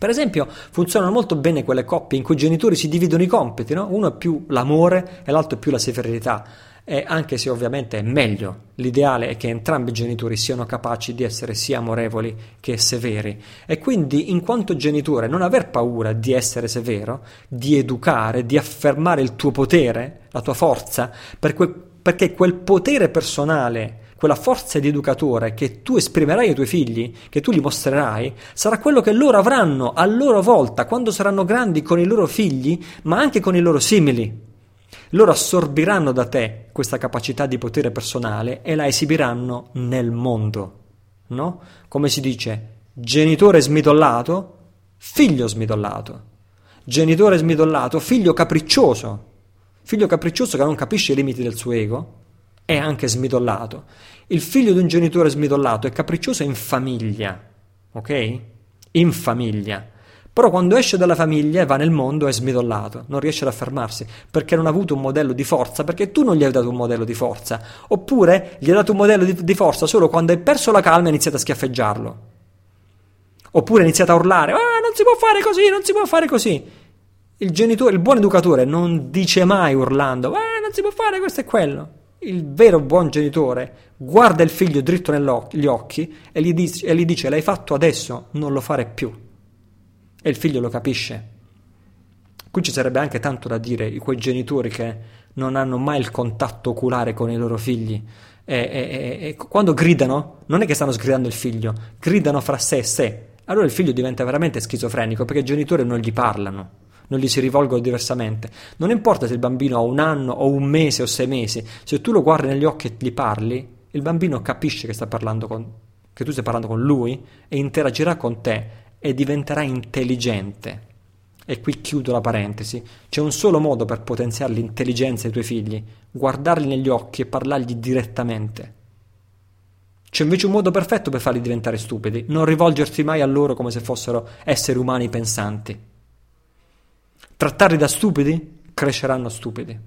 Per esempio, funzionano molto bene quelle coppie in cui i genitori si dividono i compiti, no? uno è più l'amore e l'altro è più la severità e anche se ovviamente è meglio, l'ideale è che entrambi i genitori siano capaci di essere sia amorevoli che severi e quindi in quanto genitore non aver paura di essere severo, di educare, di affermare il tuo potere, la tua forza, perché quel potere personale quella forza di educatore che tu esprimerai ai tuoi figli, che tu li mostrerai, sarà quello che loro avranno a loro volta quando saranno grandi con i loro figli, ma anche con i loro simili. Loro assorbiranno da te questa capacità di potere personale e la esibiranno nel mondo. no? Come si dice, genitore smidollato, figlio smidollato. Genitore smidollato, figlio capriccioso. Figlio capriccioso che non capisce i limiti del suo ego è anche smidollato. Il figlio di un genitore smidollato è capriccioso in famiglia, ok? In famiglia. Però quando esce dalla famiglia e va nel mondo è smidollato, non riesce ad affermarsi perché non ha avuto un modello di forza, perché tu non gli hai dato un modello di forza, oppure gli hai dato un modello di, di forza solo quando hai perso la calma e iniziato a schiaffeggiarlo. Oppure iniziato a urlare, ah, non si può fare così, non si può fare così. Il genitore, il buon educatore non dice mai urlando, ah, non si può fare questo e quello il vero buon genitore guarda il figlio dritto negli occhi e gli, dice, e gli dice l'hai fatto adesso, non lo fare più. E il figlio lo capisce. Qui ci sarebbe anche tanto da dire di quei genitori che non hanno mai il contatto oculare con i loro figli. E, e, e, quando gridano, non è che stanno sgridando il figlio, gridano fra sé e sé. Allora il figlio diventa veramente schizofrenico perché i genitori non gli parlano non gli si rivolgono diversamente. Non importa se il bambino ha un anno o un mese o sei mesi, se tu lo guardi negli occhi e gli parli, il bambino capisce che, sta parlando con, che tu stai parlando con lui e interagirà con te e diventerà intelligente. E qui chiudo la parentesi. C'è un solo modo per potenziare l'intelligenza dei tuoi figli, guardarli negli occhi e parlargli direttamente. C'è invece un modo perfetto per farli diventare stupidi, non rivolgersi mai a loro come se fossero esseri umani pensanti. Trattarli da stupidi, cresceranno stupidi.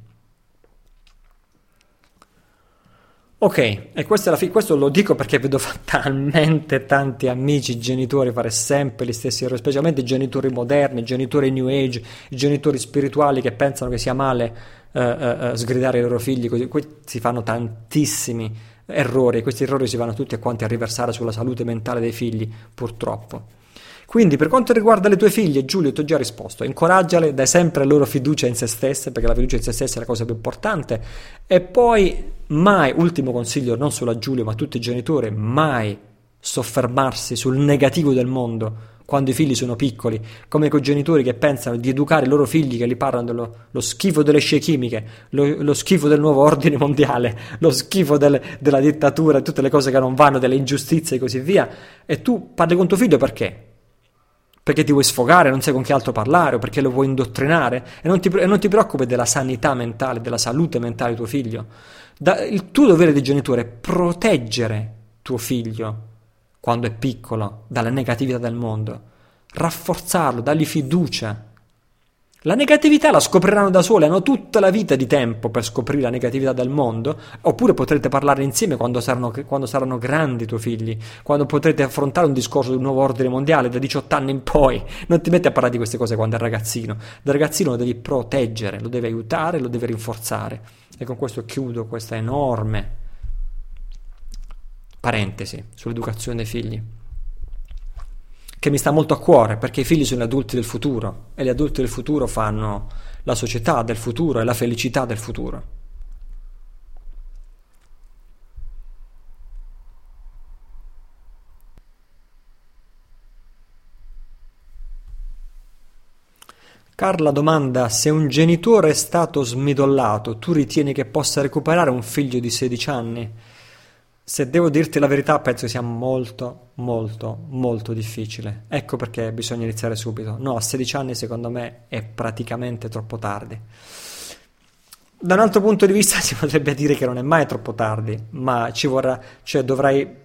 Ok, e fi- questo lo dico perché vedo [LAUGHS] talmente tanti amici genitori fare sempre gli stessi errori, specialmente i genitori moderni, i genitori new age, i genitori spirituali che pensano che sia male eh, eh, eh sgridare i loro figli, così qui si fanno tantissimi errori e questi errori si vanno tutti quanti a riversare sulla salute mentale dei figli, purtroppo. Quindi per quanto riguarda le tue figlie, Giulio ti ho già risposto, incoraggiale, dai sempre la loro fiducia in se stesse, perché la fiducia in se stessa è la cosa più importante, e poi mai, ultimo consiglio non solo a Giulio ma a tutti i genitori, mai soffermarsi sul negativo del mondo quando i figli sono piccoli, come quei genitori che pensano di educare i loro figli che li parlano dello schifo delle scie chimiche, lo, lo, schifo del nuovo ordine mondiale, lo schifo del, della dittatura, tutte le cose che non vanno, delle ingiustizie e così via, e tu parli con tuo figlio perché? Perché ti vuoi sfogare, non sai con chi altro parlare o perché lo vuoi indottrinare. E non ti, e non ti preoccupi della sanità mentale, della salute mentale di tuo figlio. Da, il tuo dovere di genitore è proteggere tuo figlio quando è piccolo dalla negatività del mondo, rafforzarlo, dargli fiducia la negatività la scopriranno da sole, hanno tutta la vita di tempo per scoprire la negatività del mondo, oppure potrete parlare insieme quando saranno, quando saranno grandi i tuoi figli, quando potrete affrontare un discorso di un nuovo ordine mondiale da 18 anni in poi. Non ti metti a parlare di queste cose quando è ragazzino. Da ragazzino lo devi proteggere, lo devi aiutare, lo devi rinforzare. E con questo chiudo questa enorme parentesi sull'educazione dei figli che mi sta molto a cuore perché i figli sono gli adulti del futuro e gli adulti del futuro fanno la società del futuro e la felicità del futuro. Carla domanda se un genitore è stato smidollato, tu ritieni che possa recuperare un figlio di 16 anni? Se devo dirti la verità, penso sia molto, molto, molto difficile. Ecco perché bisogna iniziare subito. No, a 16 anni secondo me è praticamente troppo tardi. Da un altro punto di vista [LAUGHS] si potrebbe dire che non è mai troppo tardi, ma ci vorrà, cioè dovrai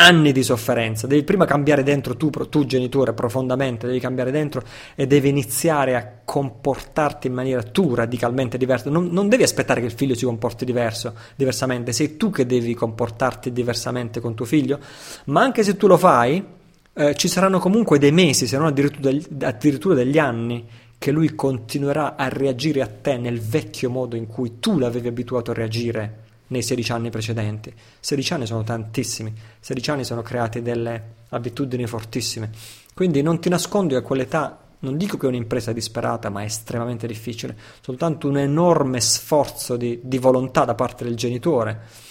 anni di sofferenza, devi prima cambiare dentro tu, tu genitore profondamente, devi cambiare dentro e devi iniziare a comportarti in maniera tu radicalmente diversa, non, non devi aspettare che il figlio si comporti diverso, diversamente, sei tu che devi comportarti diversamente con tuo figlio, ma anche se tu lo fai, eh, ci saranno comunque dei mesi, se non addirittura degli, addirittura degli anni, che lui continuerà a reagire a te nel vecchio modo in cui tu l'avevi abituato a reagire nei 16 anni precedenti. 16 anni sono tantissimi, 16 anni sono create delle abitudini fortissime. Quindi non ti nascondi a quell'età, non dico che è un'impresa disperata, ma è estremamente difficile, soltanto un enorme sforzo di, di volontà da parte del genitore.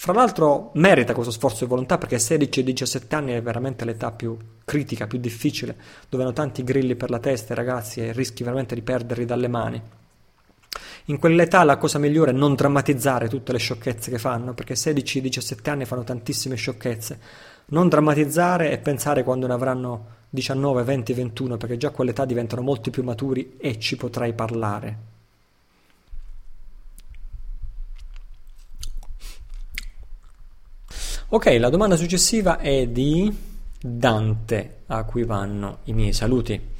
Fra l'altro merita questo sforzo di volontà perché 16 17 anni è veramente l'età più critica, più difficile, dove hanno tanti grilli per la testa i ragazzi e rischi veramente di perderli dalle mani. In quell'età la cosa migliore è non drammatizzare tutte le sciocchezze che fanno, perché 16-17 anni fanno tantissime sciocchezze. Non drammatizzare e pensare quando ne avranno 19, 20, 21, perché già a quell'età diventano molti più maturi e ci potrai parlare. Ok, la domanda successiva è di Dante, a cui vanno i miei saluti.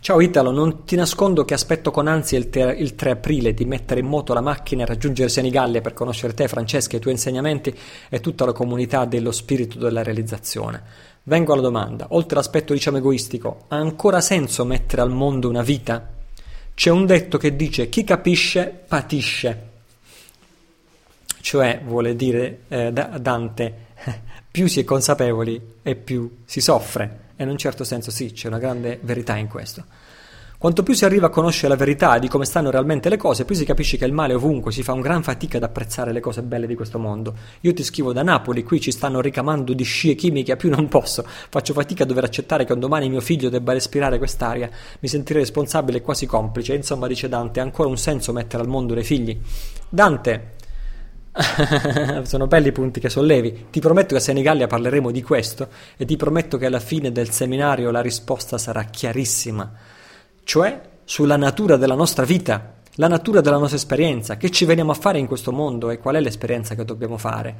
Ciao Italo, non ti nascondo che aspetto con ansia il, te- il, 3 aprile di mettere in moto la macchina e raggiungere Senigallia per conoscere te, Francesca, i tuoi insegnamenti e tutta la comunità dello spirito della realizzazione. Vengo alla domanda, oltre all'aspetto diciamo egoistico, ha ancora senso mettere al mondo una vita? C'è un detto che dice chi capisce patisce cioè vuole dire eh, Dante, [LAUGHS] più si è consapevoli e più si soffre, e in un certo senso sì, c'è una grande verità in questo. Quanto più si arriva a conoscere la verità di come stanno realmente le cose, più si capisce che il male è ovunque, si fa un gran fatica ad apprezzare le cose belle di questo mondo. Io ti scrivo da Napoli, qui ci stanno ricamando di scie chimiche a più non posso. Faccio fatica a dover accettare che un domani mio figlio debba respirare quest'aria. Mi sentirei responsabile e quasi complice. Insomma, dice Dante, ha ancora un senso mettere al mondo dei figli. Dante, [LAUGHS] Sono belli i punti che sollevi. Ti prometto che a Senigallia parleremo di questo e ti prometto che alla fine del seminario la risposta sarà chiarissima, cioè sulla natura della nostra vita, la natura della nostra esperienza, che ci veniamo a fare in questo mondo e qual è l'esperienza che dobbiamo fare.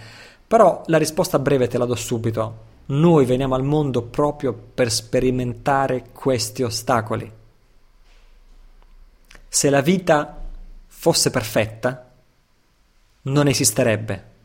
Però la risposta breve te la do subito. Noi veniamo al mondo proprio per sperimentare questi ostacoli. Se la vita fosse perfetta, non esisterebbe.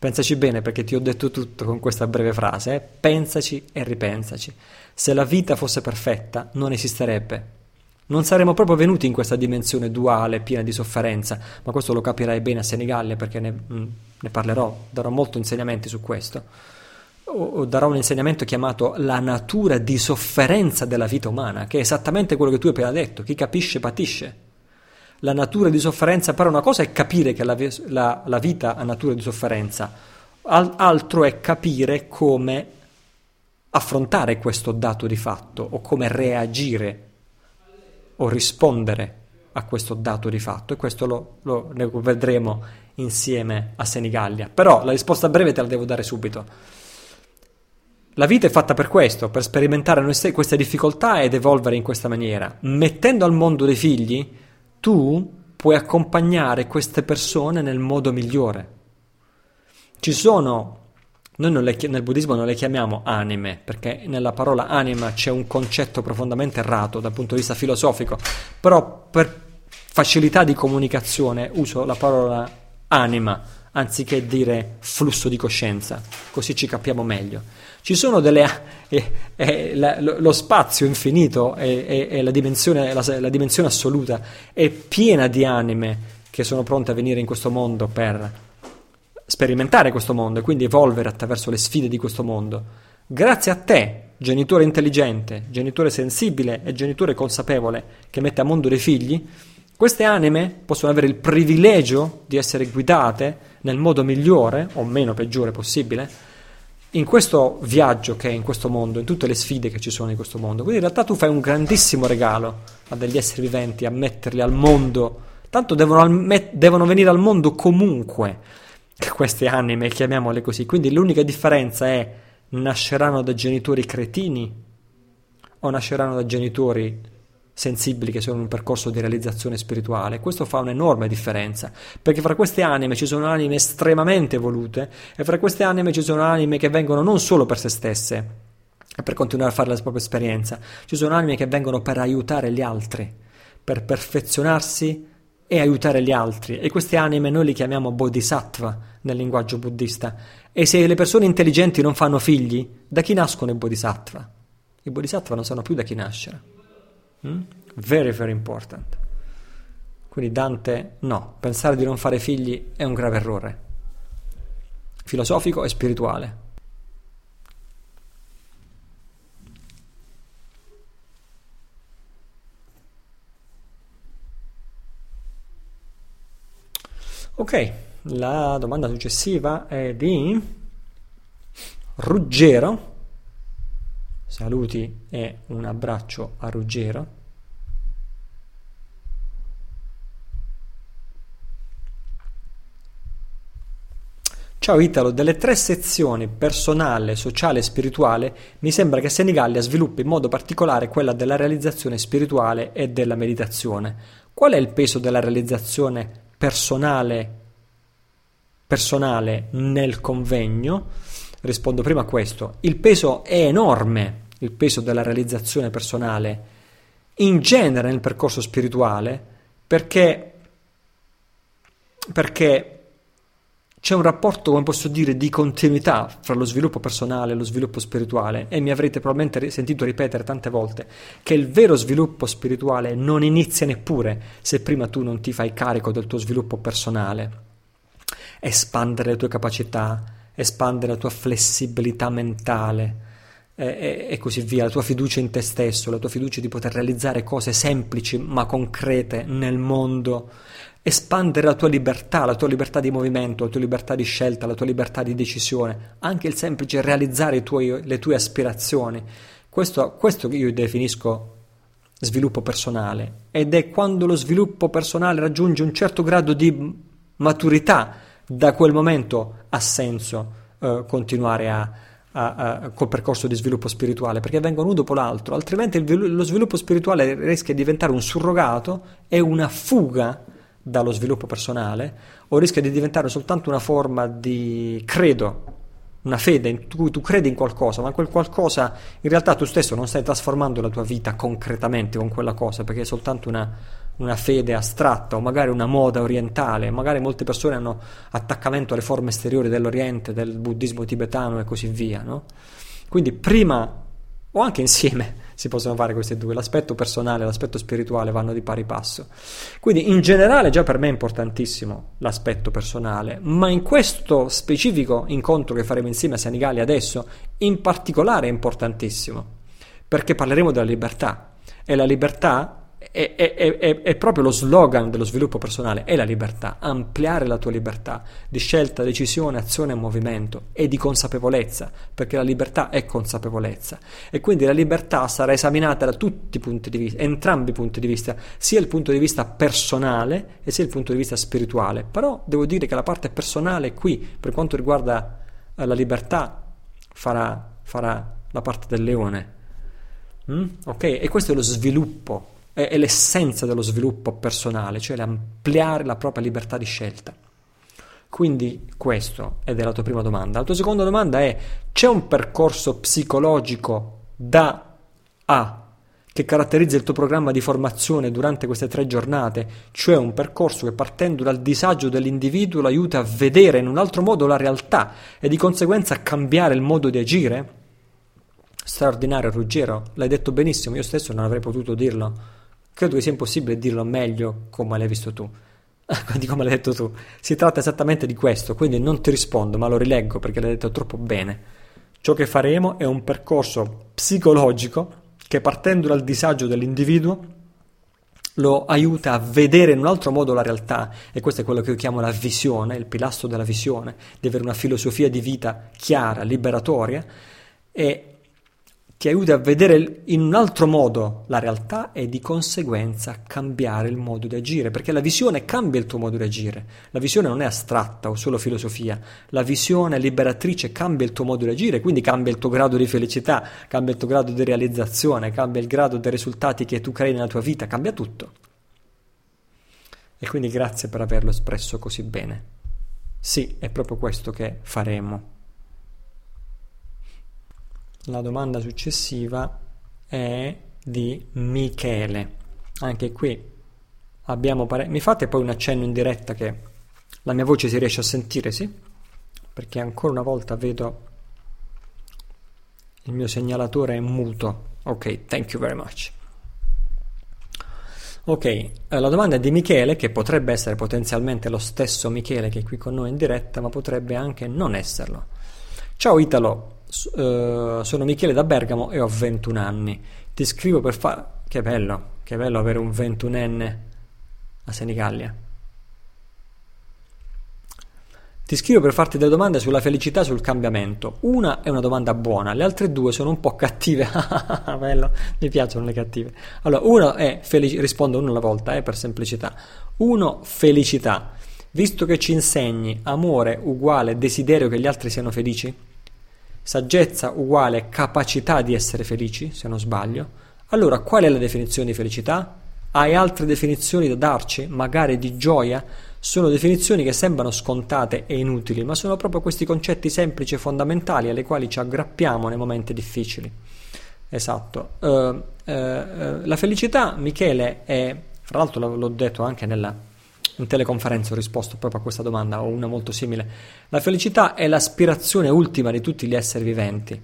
Pensaci bene perché ti ho detto tutto con questa breve frase, eh? pensaci e ripensaci. Se la vita fosse perfetta, non esisterebbe. Non saremmo proprio venuti in questa dimensione duale, piena di sofferenza, ma questo lo capirai bene a Senigallia perché ne, mm, ne parlerò, darò molto insegnamenti su questo. O, o darò un insegnamento chiamato la natura di sofferenza della vita umana, che è esattamente quello che tu hai appena detto, chi capisce patisce la natura di sofferenza, però una cosa è capire che la, la, la vita ha natura di sofferenza, Al, altro è capire come affrontare questo dato di fatto o come reagire o rispondere a questo dato di fatto e questo lo, lo ne vedremo insieme a Senigallia. Però la risposta breve te la devo dare subito. La vita è fatta per questo, per sperimentare queste difficoltà ed evolvere in questa maniera. Mettendo al mondo dei figli, tu puoi accompagnare queste persone nel modo migliore. Ci sono, noi le, nel buddismo non le chiamiamo anime, perché nella parola anima c'è un concetto profondamente errato dal punto di vista filosofico, però per facilità di comunicazione uso la parola anima anziché dire flusso di coscienza, così ci capiamo meglio. Ci sono delle... Eh, eh, la, lo spazio infinito e, la, dimensione, la, la dimensione assoluta è piena di anime che sono pronte a venire in questo mondo per sperimentare questo mondo e quindi evolvere attraverso le sfide di questo mondo. Grazie a te, genitore intelligente, genitore sensibile e genitore consapevole che mette a mondo dei figli, queste anime possono avere il privilegio di essere guidate nel modo migliore o meno peggiore possibile in questo viaggio che è in questo mondo, in tutte le sfide che ci sono in questo mondo. Quindi in realtà tu fai un grandissimo regalo a degli esseri viventi, a metterli al mondo. Tanto devono, al, devono venire al mondo comunque queste anime, chiamiamole così. Quindi l'unica differenza è nasceranno da genitori cretini o nasceranno da genitori sensibili che sono in un percorso di realizzazione spirituale. Questo fa un'enorme differenza, perché fra queste anime ci sono anime estremamente evolute e fra queste anime ci sono anime che vengono non solo per se stesse per continuare a fare la propria esperienza, ci sono anime che vengono per aiutare gli altri, per perfezionarsi e aiutare gli altri e queste anime noi li chiamiamo bodhisattva nel linguaggio buddista e se le persone intelligenti non fanno figli, da chi nascono i bodhisattva? I bodhisattva non sanno più da chi nascere. Mm? Very, very important. Quindi Dante, no, pensare di non fare figli è un grave errore, filosofico e spirituale. Ok, la domanda successiva è di Ruggero saluti e un abbraccio a Ruggero. Ciao Italo, delle tre sezioni personale, sociale e spirituale, mi sembra che Senigallia sviluppi in modo particolare quella della realizzazione spirituale e della meditazione. Qual è il peso della realizzazione personale, personale nel convegno? Rispondo prima a questo. Il peso è enorme, il peso della realizzazione personale in genere nel percorso spirituale, perché, perché c'è un rapporto, come posso dire, di continuità fra lo sviluppo personale e lo sviluppo spirituale e mi avrete probabilmente sentito ripetere tante volte che il vero sviluppo spirituale non inizia neppure se prima tu non ti fai carico del tuo sviluppo personale. Espandere le tue capacità, espandere la tua flessibilità mentale e, e così via, la tua fiducia in te stesso, la tua fiducia di poter realizzare cose semplici ma concrete nel mondo espandere la tua libertà, la tua libertà di movimento, la tua libertà di scelta, la tua libertà di decisione, anche il semplice realizzare tuoi, le tue aspirazioni. Questo, questo io definisco sviluppo personale ed è quando lo sviluppo personale raggiunge un certo grado di maturità, da quel momento ha senso eh, continuare a, a, a, col percorso di sviluppo spirituale, perché vengono uno dopo l'altro, altrimenti il, lo sviluppo spirituale rischia di diventare un surrogato e una fuga dallo sviluppo personale o rischia di diventare soltanto una forma di credo, una fede in cui tu credi in qualcosa, ma quel qualcosa in realtà tu stesso non stai trasformando la tua vita concretamente con quella cosa perché è soltanto una, una fede astratta o magari una moda orientale, magari molte persone hanno attaccamento alle forme esteriori dell'Oriente, del buddismo tibetano e così via, no? Quindi prima o anche insieme [LAUGHS] si possono fare questi due, l'aspetto personale e l'aspetto spirituale vanno di pari passo. Quindi in generale già per me è importantissimo l'aspetto personale, ma in questo specifico incontro che faremo insieme a Senigali adesso, in particolare è importantissimo, perché parleremo della libertà e la libertà è, è, è, è, proprio lo slogan dello sviluppo personale, è la libertà, ampliare la tua libertà di scelta, decisione, azione e movimento e di consapevolezza, perché la libertà è consapevolezza e quindi la libertà sarà esaminata da tutti i punti di vista, entrambi i punti di vista, sia il punto di vista personale e sia il punto di vista spirituale, però devo dire che la parte personale qui, per quanto riguarda eh, la libertà, farà, farà la parte del leone. Mm? Ok? E questo è lo sviluppo è, è l'essenza dello sviluppo personale, cioè l'ampliare la propria libertà di scelta. Quindi questo è la tua prima domanda. La tua seconda domanda è c'è un percorso psicologico da A che caratterizza il tuo programma di formazione durante queste tre giornate, cioè un percorso che partendo dal disagio dell'individuo lo aiuta a vedere in un altro modo la realtà e di conseguenza a cambiare il modo di agire? Straordinario Ruggero, l'hai detto benissimo, io stesso non avrei potuto dirlo Credo che sia impossibile dirlo meglio come l'hai visto tu. [LAUGHS] di come l'hai detto tu. Si tratta esattamente di questo, quindi non ti rispondo, ma lo rileggo perché l'hai detto troppo bene. Ciò che faremo è un percorso psicologico che partendo dal disagio dell'individuo lo aiuta a vedere in un altro modo la realtà e questo è quello che io chiamo la visione, il pilastro della visione, di avere una filosofia di vita chiara, liberatoria e ti aiuta a vedere in un altro modo la realtà e di conseguenza cambiare il modo di agire, perché la visione cambia il tuo modo di agire. La visione non è astratta o solo filosofia, la visione liberatrice cambia il tuo modo di agire, quindi cambia il tuo grado di felicità, cambia il tuo grado di realizzazione, cambia il grado dei risultati che tu crei nella tua vita, cambia tutto. E quindi grazie per averlo espresso così bene. Sì, è proprio questo che faremo. La domanda successiva è di Michele. Anche qui abbiamo pare... Mi fate poi un accenno in diretta che la mia voce si riesce a sentire, sì? Perché ancora una volta vedo il mio segnalatore è muto. Ok, thank you very much. Ok, eh, la domanda è di Michele, che potrebbe essere potenzialmente lo stesso Michele che è qui con noi in diretta, ma potrebbe anche non esserlo. Ciao Italo, sono Michele da Bergamo e ho 21 anni. Ti scrivo per fare. Che bello, che bello avere un 21enne a Senigallia. Ti scrivo per farti delle domande sulla felicità e sul cambiamento. Una è una domanda buona, le altre due sono un po' cattive. [LAUGHS] bello, mi piacciono le cattive. Allora, una è felici- rispondo una alla volta, eh, per semplicità. Uno, felicità. Visto che ci insegni amore uguale desiderio che gli altri siano felici, saggezza uguale capacità di essere felici, se non sbaglio, allora qual è la definizione di felicità? Hai altre definizioni da darci, magari di gioia? Sono definizioni che sembrano scontate e inutili, ma sono proprio questi concetti semplici e fondamentali alle quali ci aggrappiamo nei momenti difficili. Esatto. Uh, uh, uh, la felicità, Michele, è, fra l'altro l'ho detto anche nella, in teleconferenza, ho risposto proprio a questa domanda, o una molto simile. La felicità è l'aspirazione ultima di tutti gli esseri viventi.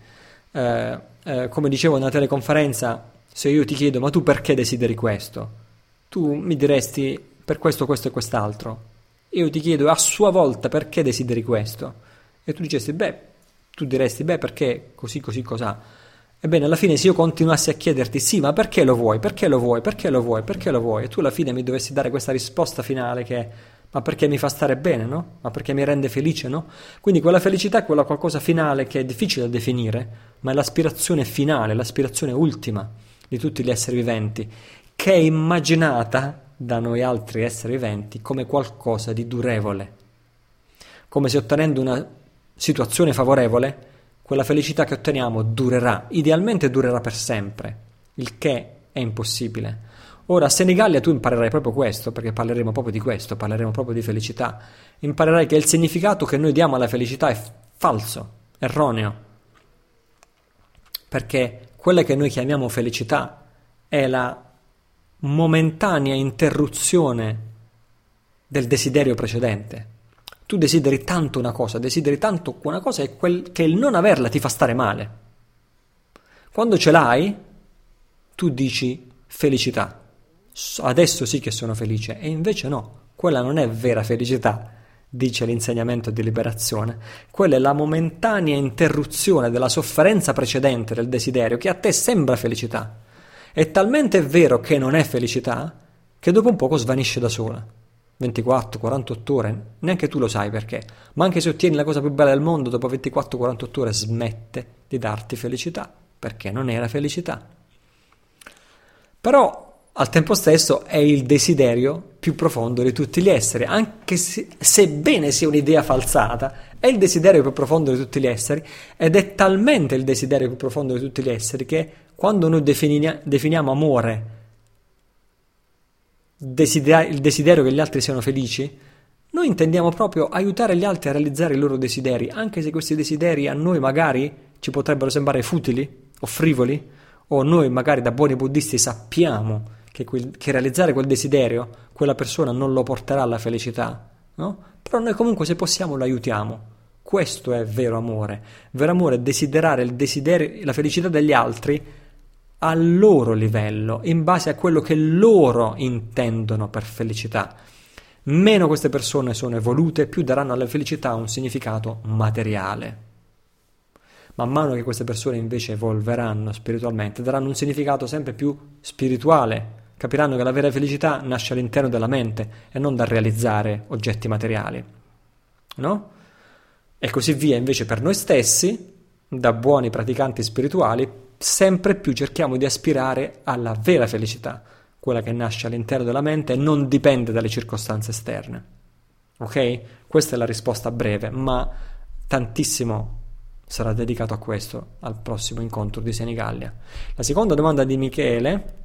come dicevo nella teleconferenza, se io ti chiedo ma tu perché desideri questo? Tu mi diresti per questo, questo e quest'altro. Io ti chiedo a sua volta perché desideri questo? E tu dicesti beh, tu diresti beh perché così così cos'ha? Ebbene, alla fine se io continuassi a chiederti sì, ma perché lo vuoi? Perché lo vuoi? Perché lo vuoi? Perché lo vuoi? E tu alla fine mi dovessi dare questa risposta finale che è ma perché mi fa stare bene, no? Ma perché mi rende felice, no? Quindi quella felicità è quella qualcosa finale che è difficile da definire, ma è l'aspirazione finale, l'aspirazione ultima di tutti gli esseri viventi, che è immaginata da noi altri esseri viventi come qualcosa di durevole, come se ottenendo una situazione favorevole, quella felicità che otteniamo durerà, idealmente durerà per sempre, il che è impossibile. Ora, a Senigallia tu imparerai proprio questo, perché parleremo proprio di questo, parleremo proprio di felicità. Imparerai che il significato che noi diamo alla felicità è falso, erroneo, perché quella che noi chiamiamo felicità è la momentanea interruzione del desiderio precedente. Tu desideri tanto una cosa, desideri tanto una cosa e quel, che il non averla ti fa stare male. Quando ce l'hai, tu dici felicità. Adesso sì che sono felice e invece no, quella non è vera felicità dice l'insegnamento di liberazione, quella è la momentanea interruzione della sofferenza precedente del desiderio che a te sembra felicità. È talmente vero che non è felicità che dopo un poco svanisce da sola. 24, 48 ore, neanche tu lo sai perché, ma anche se ottieni la cosa più bella del mondo, dopo 24-48 ore smette di darti felicità, perché non era felicità. Però al tempo stesso è il desiderio più profondo di tutti gli esseri, anche se, sebbene sia un'idea falsata, è il desiderio più profondo di tutti gli esseri ed è talmente il desiderio più profondo di tutti gli esseri che quando noi defini- definiamo amore desider- il desiderio che gli altri siano felici, noi intendiamo proprio aiutare gli altri a realizzare i loro desideri, anche se questi desideri a noi magari ci potrebbero sembrare futili o frivoli, o noi magari da buoni buddisti sappiamo che, quel, che realizzare quel desiderio, quella persona non lo porterà alla felicità, no? Però noi comunque se possiamo lo aiutiamo. Questo è vero amore. Vero amore è desiderare desiderio, la felicità degli altri al loro livello, in base a quello che loro intendono per felicità. Meno queste persone sono evolute, più daranno alla felicità un significato materiale. Man mano che queste persone invece evolveranno spiritualmente, daranno un significato sempre più spirituale, capiranno che la vera felicità nasce all'interno della mente e non dal realizzare oggetti materiali. No? E così via invece per noi stessi, da buoni praticanti spirituali, sempre più cerchiamo di aspirare alla vera felicità, quella che nasce all'interno della mente e non dipende dalle circostanze esterne. Ok? Questa è la risposta breve, ma tantissimo sarà dedicato a questo al prossimo incontro di Senigallia. La seconda domanda di Michele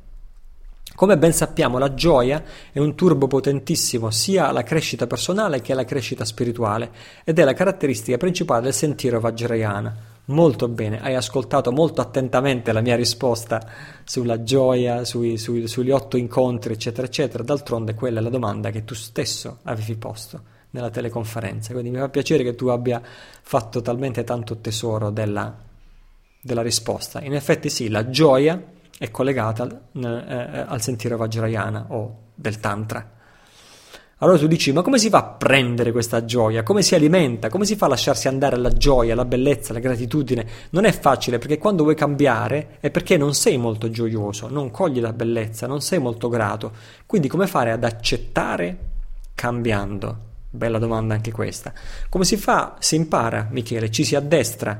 come ben sappiamo, la gioia è un turbo potentissimo sia alla crescita personale che alla crescita spirituale ed è la caratteristica principale del sentiero Vajrayana. Molto bene, hai ascoltato molto attentamente la mia risposta sulla gioia, sui, sui, sugli otto incontri, eccetera, eccetera. D'altronde quella è la domanda che tu stesso avevi posto nella teleconferenza. Quindi mi fa piacere che tu abbia fatto talmente tanto tesoro della, della risposta. In effetti sì, la gioia è collegata al, eh, al sentiero Vajrayana o del Tantra. Allora tu dici, ma come si fa a prendere questa gioia? Come si alimenta? Come si fa a lasciarsi andare alla gioia, alla bellezza, alla gratitudine? Non è facile perché quando vuoi cambiare è perché non sei molto gioioso, non cogli la bellezza, non sei molto grato. Quindi come fare ad accettare cambiando? Bella domanda anche questa. Come si fa? Si impara, Michele, ci si addestra.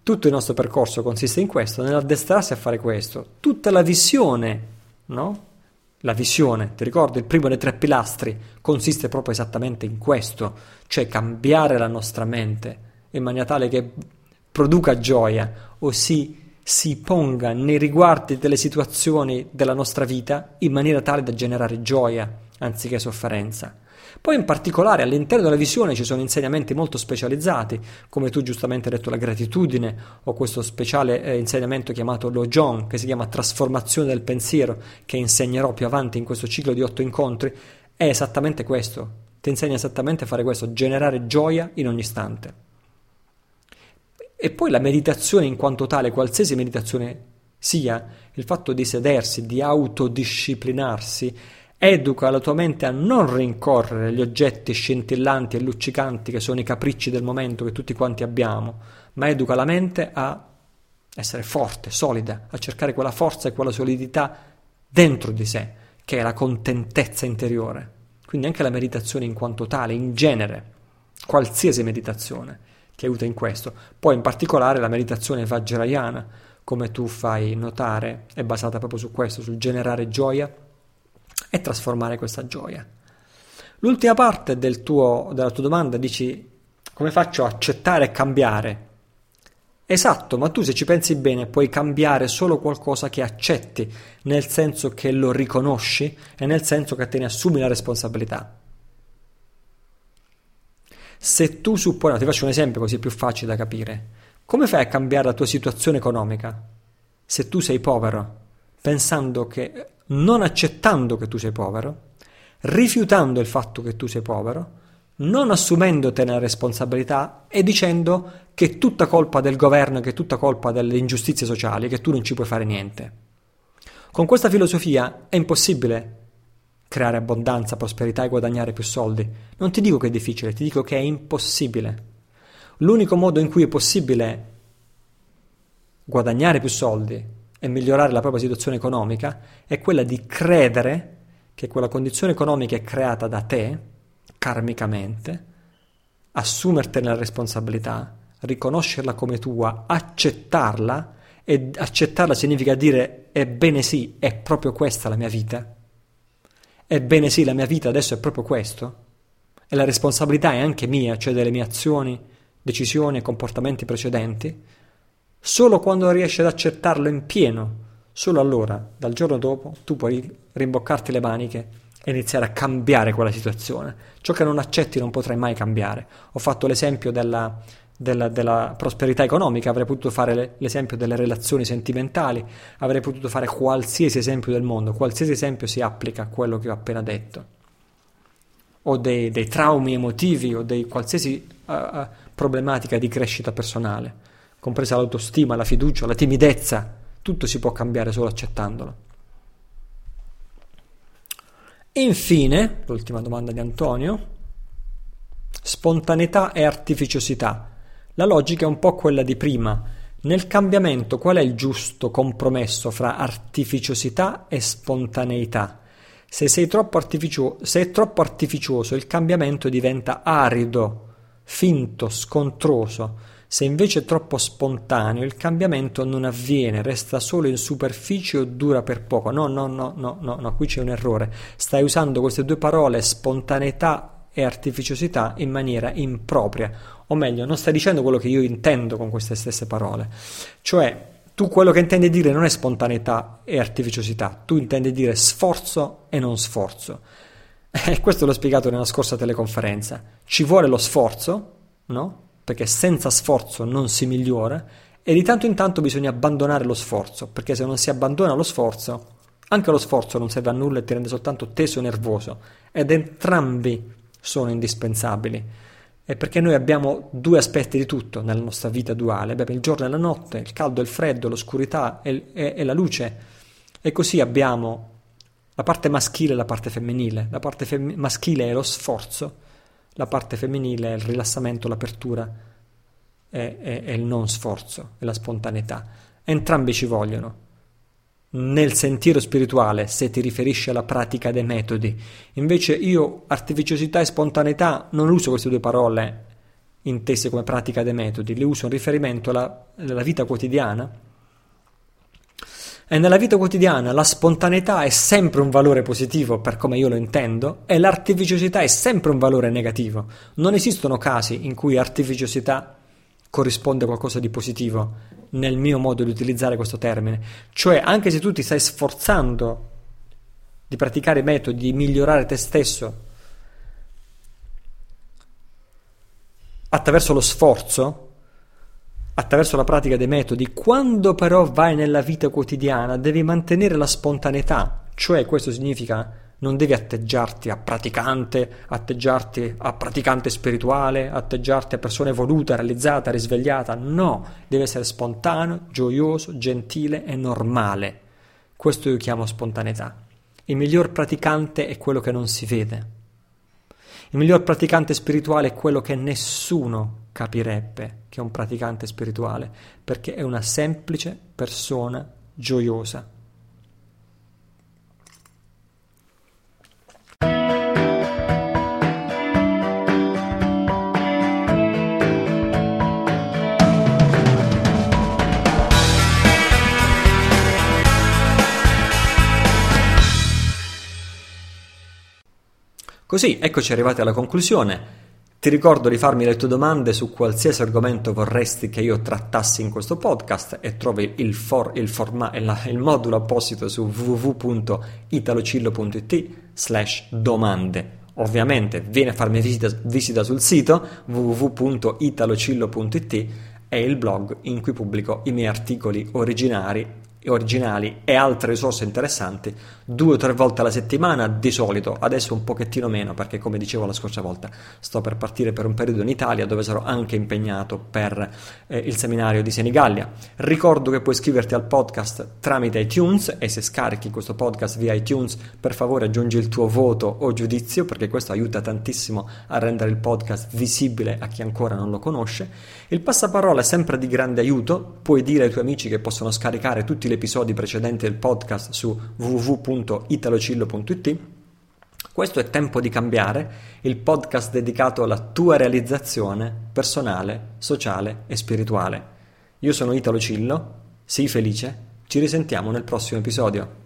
Tutto il nostro percorso consiste in questo, nell'addestrarsi a fare questo. Tutta la visione, no? La visione, ti ricordi, il primo dei tre pilastri consiste proprio esattamente in questo, cioè cambiare la nostra mente in maniera tale che produca gioia o si, si ponga nei riguardi delle situazioni della nostra vita in maniera tale da generare gioia anziché sofferenza. Poi in particolare all'interno della visione ci sono insegnamenti molto specializzati, come tu giustamente hai detto la gratitudine o questo speciale eh, insegnamento chiamato Lojong, che si chiama trasformazione del pensiero, che insegnerò più avanti in questo ciclo di otto incontri, è esattamente questo, ti insegna esattamente a fare questo, generare gioia in ogni istante. E poi la meditazione in quanto tale, qualsiasi meditazione sia, il fatto di sedersi, di autodisciplinarsi, educa la tua mente a non rincorrere gli oggetti scintillanti e luccicanti che sono i capricci del momento che tutti quanti abbiamo, ma educa la mente a essere forte, solida, a cercare quella forza e quella solidità dentro di sé, che è la contentezza interiore. Quindi anche la meditazione in quanto tale, in genere, qualsiasi meditazione ti aiuta in questo. Poi in particolare la meditazione vajrayana, come tu fai notare, è basata proprio su questo, sul generare gioia e trasformare questa gioia. L'ultima parte del tuo, della tua domanda dici come faccio a accettare e cambiare? Esatto, ma tu se ci pensi bene puoi cambiare solo qualcosa che accetti, nel senso che lo riconosci e nel senso che te ne assumi la responsabilità. Se tu supponi, ti faccio un esempio così più facile da capire, come fai a cambiare la tua situazione economica se tu sei povero, pensando che, non accettando che tu sei povero, rifiutando il fatto che tu sei povero, non assumendotene la responsabilità e dicendo che è tutta colpa del governo, che è tutta colpa delle ingiustizie sociali, che tu non ci puoi fare niente. Con questa filosofia è impossibile creare abbondanza, prosperità e guadagnare più soldi. Non ti dico che è difficile, ti dico che è impossibile. L'unico modo in cui è possibile guadagnare più soldi e migliorare la propria situazione economica è quella di credere che quella condizione economica è creata da te, karmicamente, assumertene la responsabilità, riconoscerla come tua, accettarla e accettarla significa dire ebbene sì, è proprio questa la mia vita Ebbene sì, la mia vita adesso è proprio questo. E la responsabilità è anche mia, cioè delle mie azioni, decisioni e comportamenti precedenti. Solo quando riesci ad accettarlo in pieno, solo allora, dal giorno dopo, tu puoi rimboccarti le maniche e iniziare a cambiare quella situazione. Ciò che non accetti non potrai mai cambiare. Ho fatto l'esempio della, della, della, prosperità economica, avrei potuto fare l'esempio delle relazioni sentimentali, avrei potuto fare qualsiasi esempio del mondo, qualsiasi esempio si applica a quello che ho appena detto, o dei, dei traumi emotivi o di qualsiasi uh, problematica di crescita personale, compresa l'autostima, la fiducia, la timidezza, tutto si può cambiare solo accettandolo. Infine, l'ultima domanda di Antonio, spontaneità e artificiosità la logica è un po' quella di prima. Nel cambiamento qual è il giusto compromesso fra artificiosità e spontaneità? Se sei troppo artificio- se è troppo artificioso il cambiamento diventa arido, finto, scontroso. Se invece è troppo spontaneo il cambiamento non avviene, resta solo in superficie o dura per poco. No, no, no, no, no, no, qui c'è un errore. Stai usando queste due parole, spontaneità e artificiosità, in maniera impropria o meglio, non stai dicendo quello che io intendo con queste stesse parole. Cioè, tu quello che intendi dire non è spontaneità e artificiosità, tu intendi dire sforzo e non sforzo. [LAUGHS] E questo l'ho spiegato nella scorsa teleconferenza. Ci vuole lo sforzo, no? Perché senza sforzo non si migliora e di tanto in tanto bisogna abbandonare lo sforzo, perché se non si abbandona lo sforzo, anche lo sforzo non serve a nulla e ti rende soltanto teso e nervoso, ed entrambi sono indispensabili. È perché noi abbiamo due aspetti di tutto nella nostra vita duale, abbiamo il giorno e la notte, il caldo e il freddo, l'oscurità e, e, e la luce, e così abbiamo la parte maschile e la parte femminile. La parte fem- maschile è lo sforzo, la parte femminile è il rilassamento, l'apertura e, e il non sforzo, e la spontaneità. Entrambi ci vogliono nel sentiero spirituale se ti riferisci alla pratica dei metodi. Invece io artificiosità e spontaneità non uso queste due parole intese come pratica dei metodi, le uso in riferimento alla, alla vita quotidiana E nella vita quotidiana la spontaneità è sempre un valore positivo per come io lo intendo e l'artificiosità è sempre un valore negativo. Non esistono casi in cui artificiosità corrisponde a qualcosa di positivo nel mio modo di utilizzare questo termine. Cioè, anche se tu ti stai sforzando di praticare metodi, di migliorare te stesso attraverso lo sforzo, attraverso la pratica dei metodi, quando però vai nella vita quotidiana devi mantenere la spontaneità, cioè questo significa non devi atteggiarti a praticante, atteggiarti a praticante spirituale, atteggiarti a persona evoluta, realizzata, risvegliata, no, devi essere spontaneo, gioioso, gentile e normale. Questo io chiamo spontaneità. Il miglior praticante è quello che non si vede. Il miglior praticante spirituale è quello che nessuno capirebbe che è un praticante spirituale, perché è una semplice persona gioiosa. Così, eccoci arrivati alla conclusione. Ti ricordo di farmi le tue domande su qualsiasi argomento vorresti che io trattassi in questo podcast e trovi il, for, il, forma, il, il modulo apposito su www.italocillo.it slash domande. Ovviamente vieni a farmi visita, visita sul sito www.italocillo.it è il blog in cui pubblico i miei articoli originari originali e altre risorse interessanti due o tre volte alla settimana di solito, adesso un pochettino meno perché come dicevo la scorsa volta sto per partire per un periodo in Italia dove sarò anche impegnato per eh, il seminario di Senigallia. Ricordo che puoi iscriverti al podcast tramite iTunes e se scarichi questo podcast via iTunes per favore aggiungi il tuo voto o giudizio perché questo aiuta tantissimo a rendere il podcast visibile a chi ancora non lo conosce. Il passaparola è sempre di grande aiuto, puoi dire ai tuoi amici che possono scaricare tutti gli episodi precedenti del podcast su www.italocillo.it. Questo è Tempo di cambiare, il podcast dedicato alla tua realizzazione personale, sociale e spirituale. Io sono Italo Cillo, sii felice, ci risentiamo nel prossimo episodio.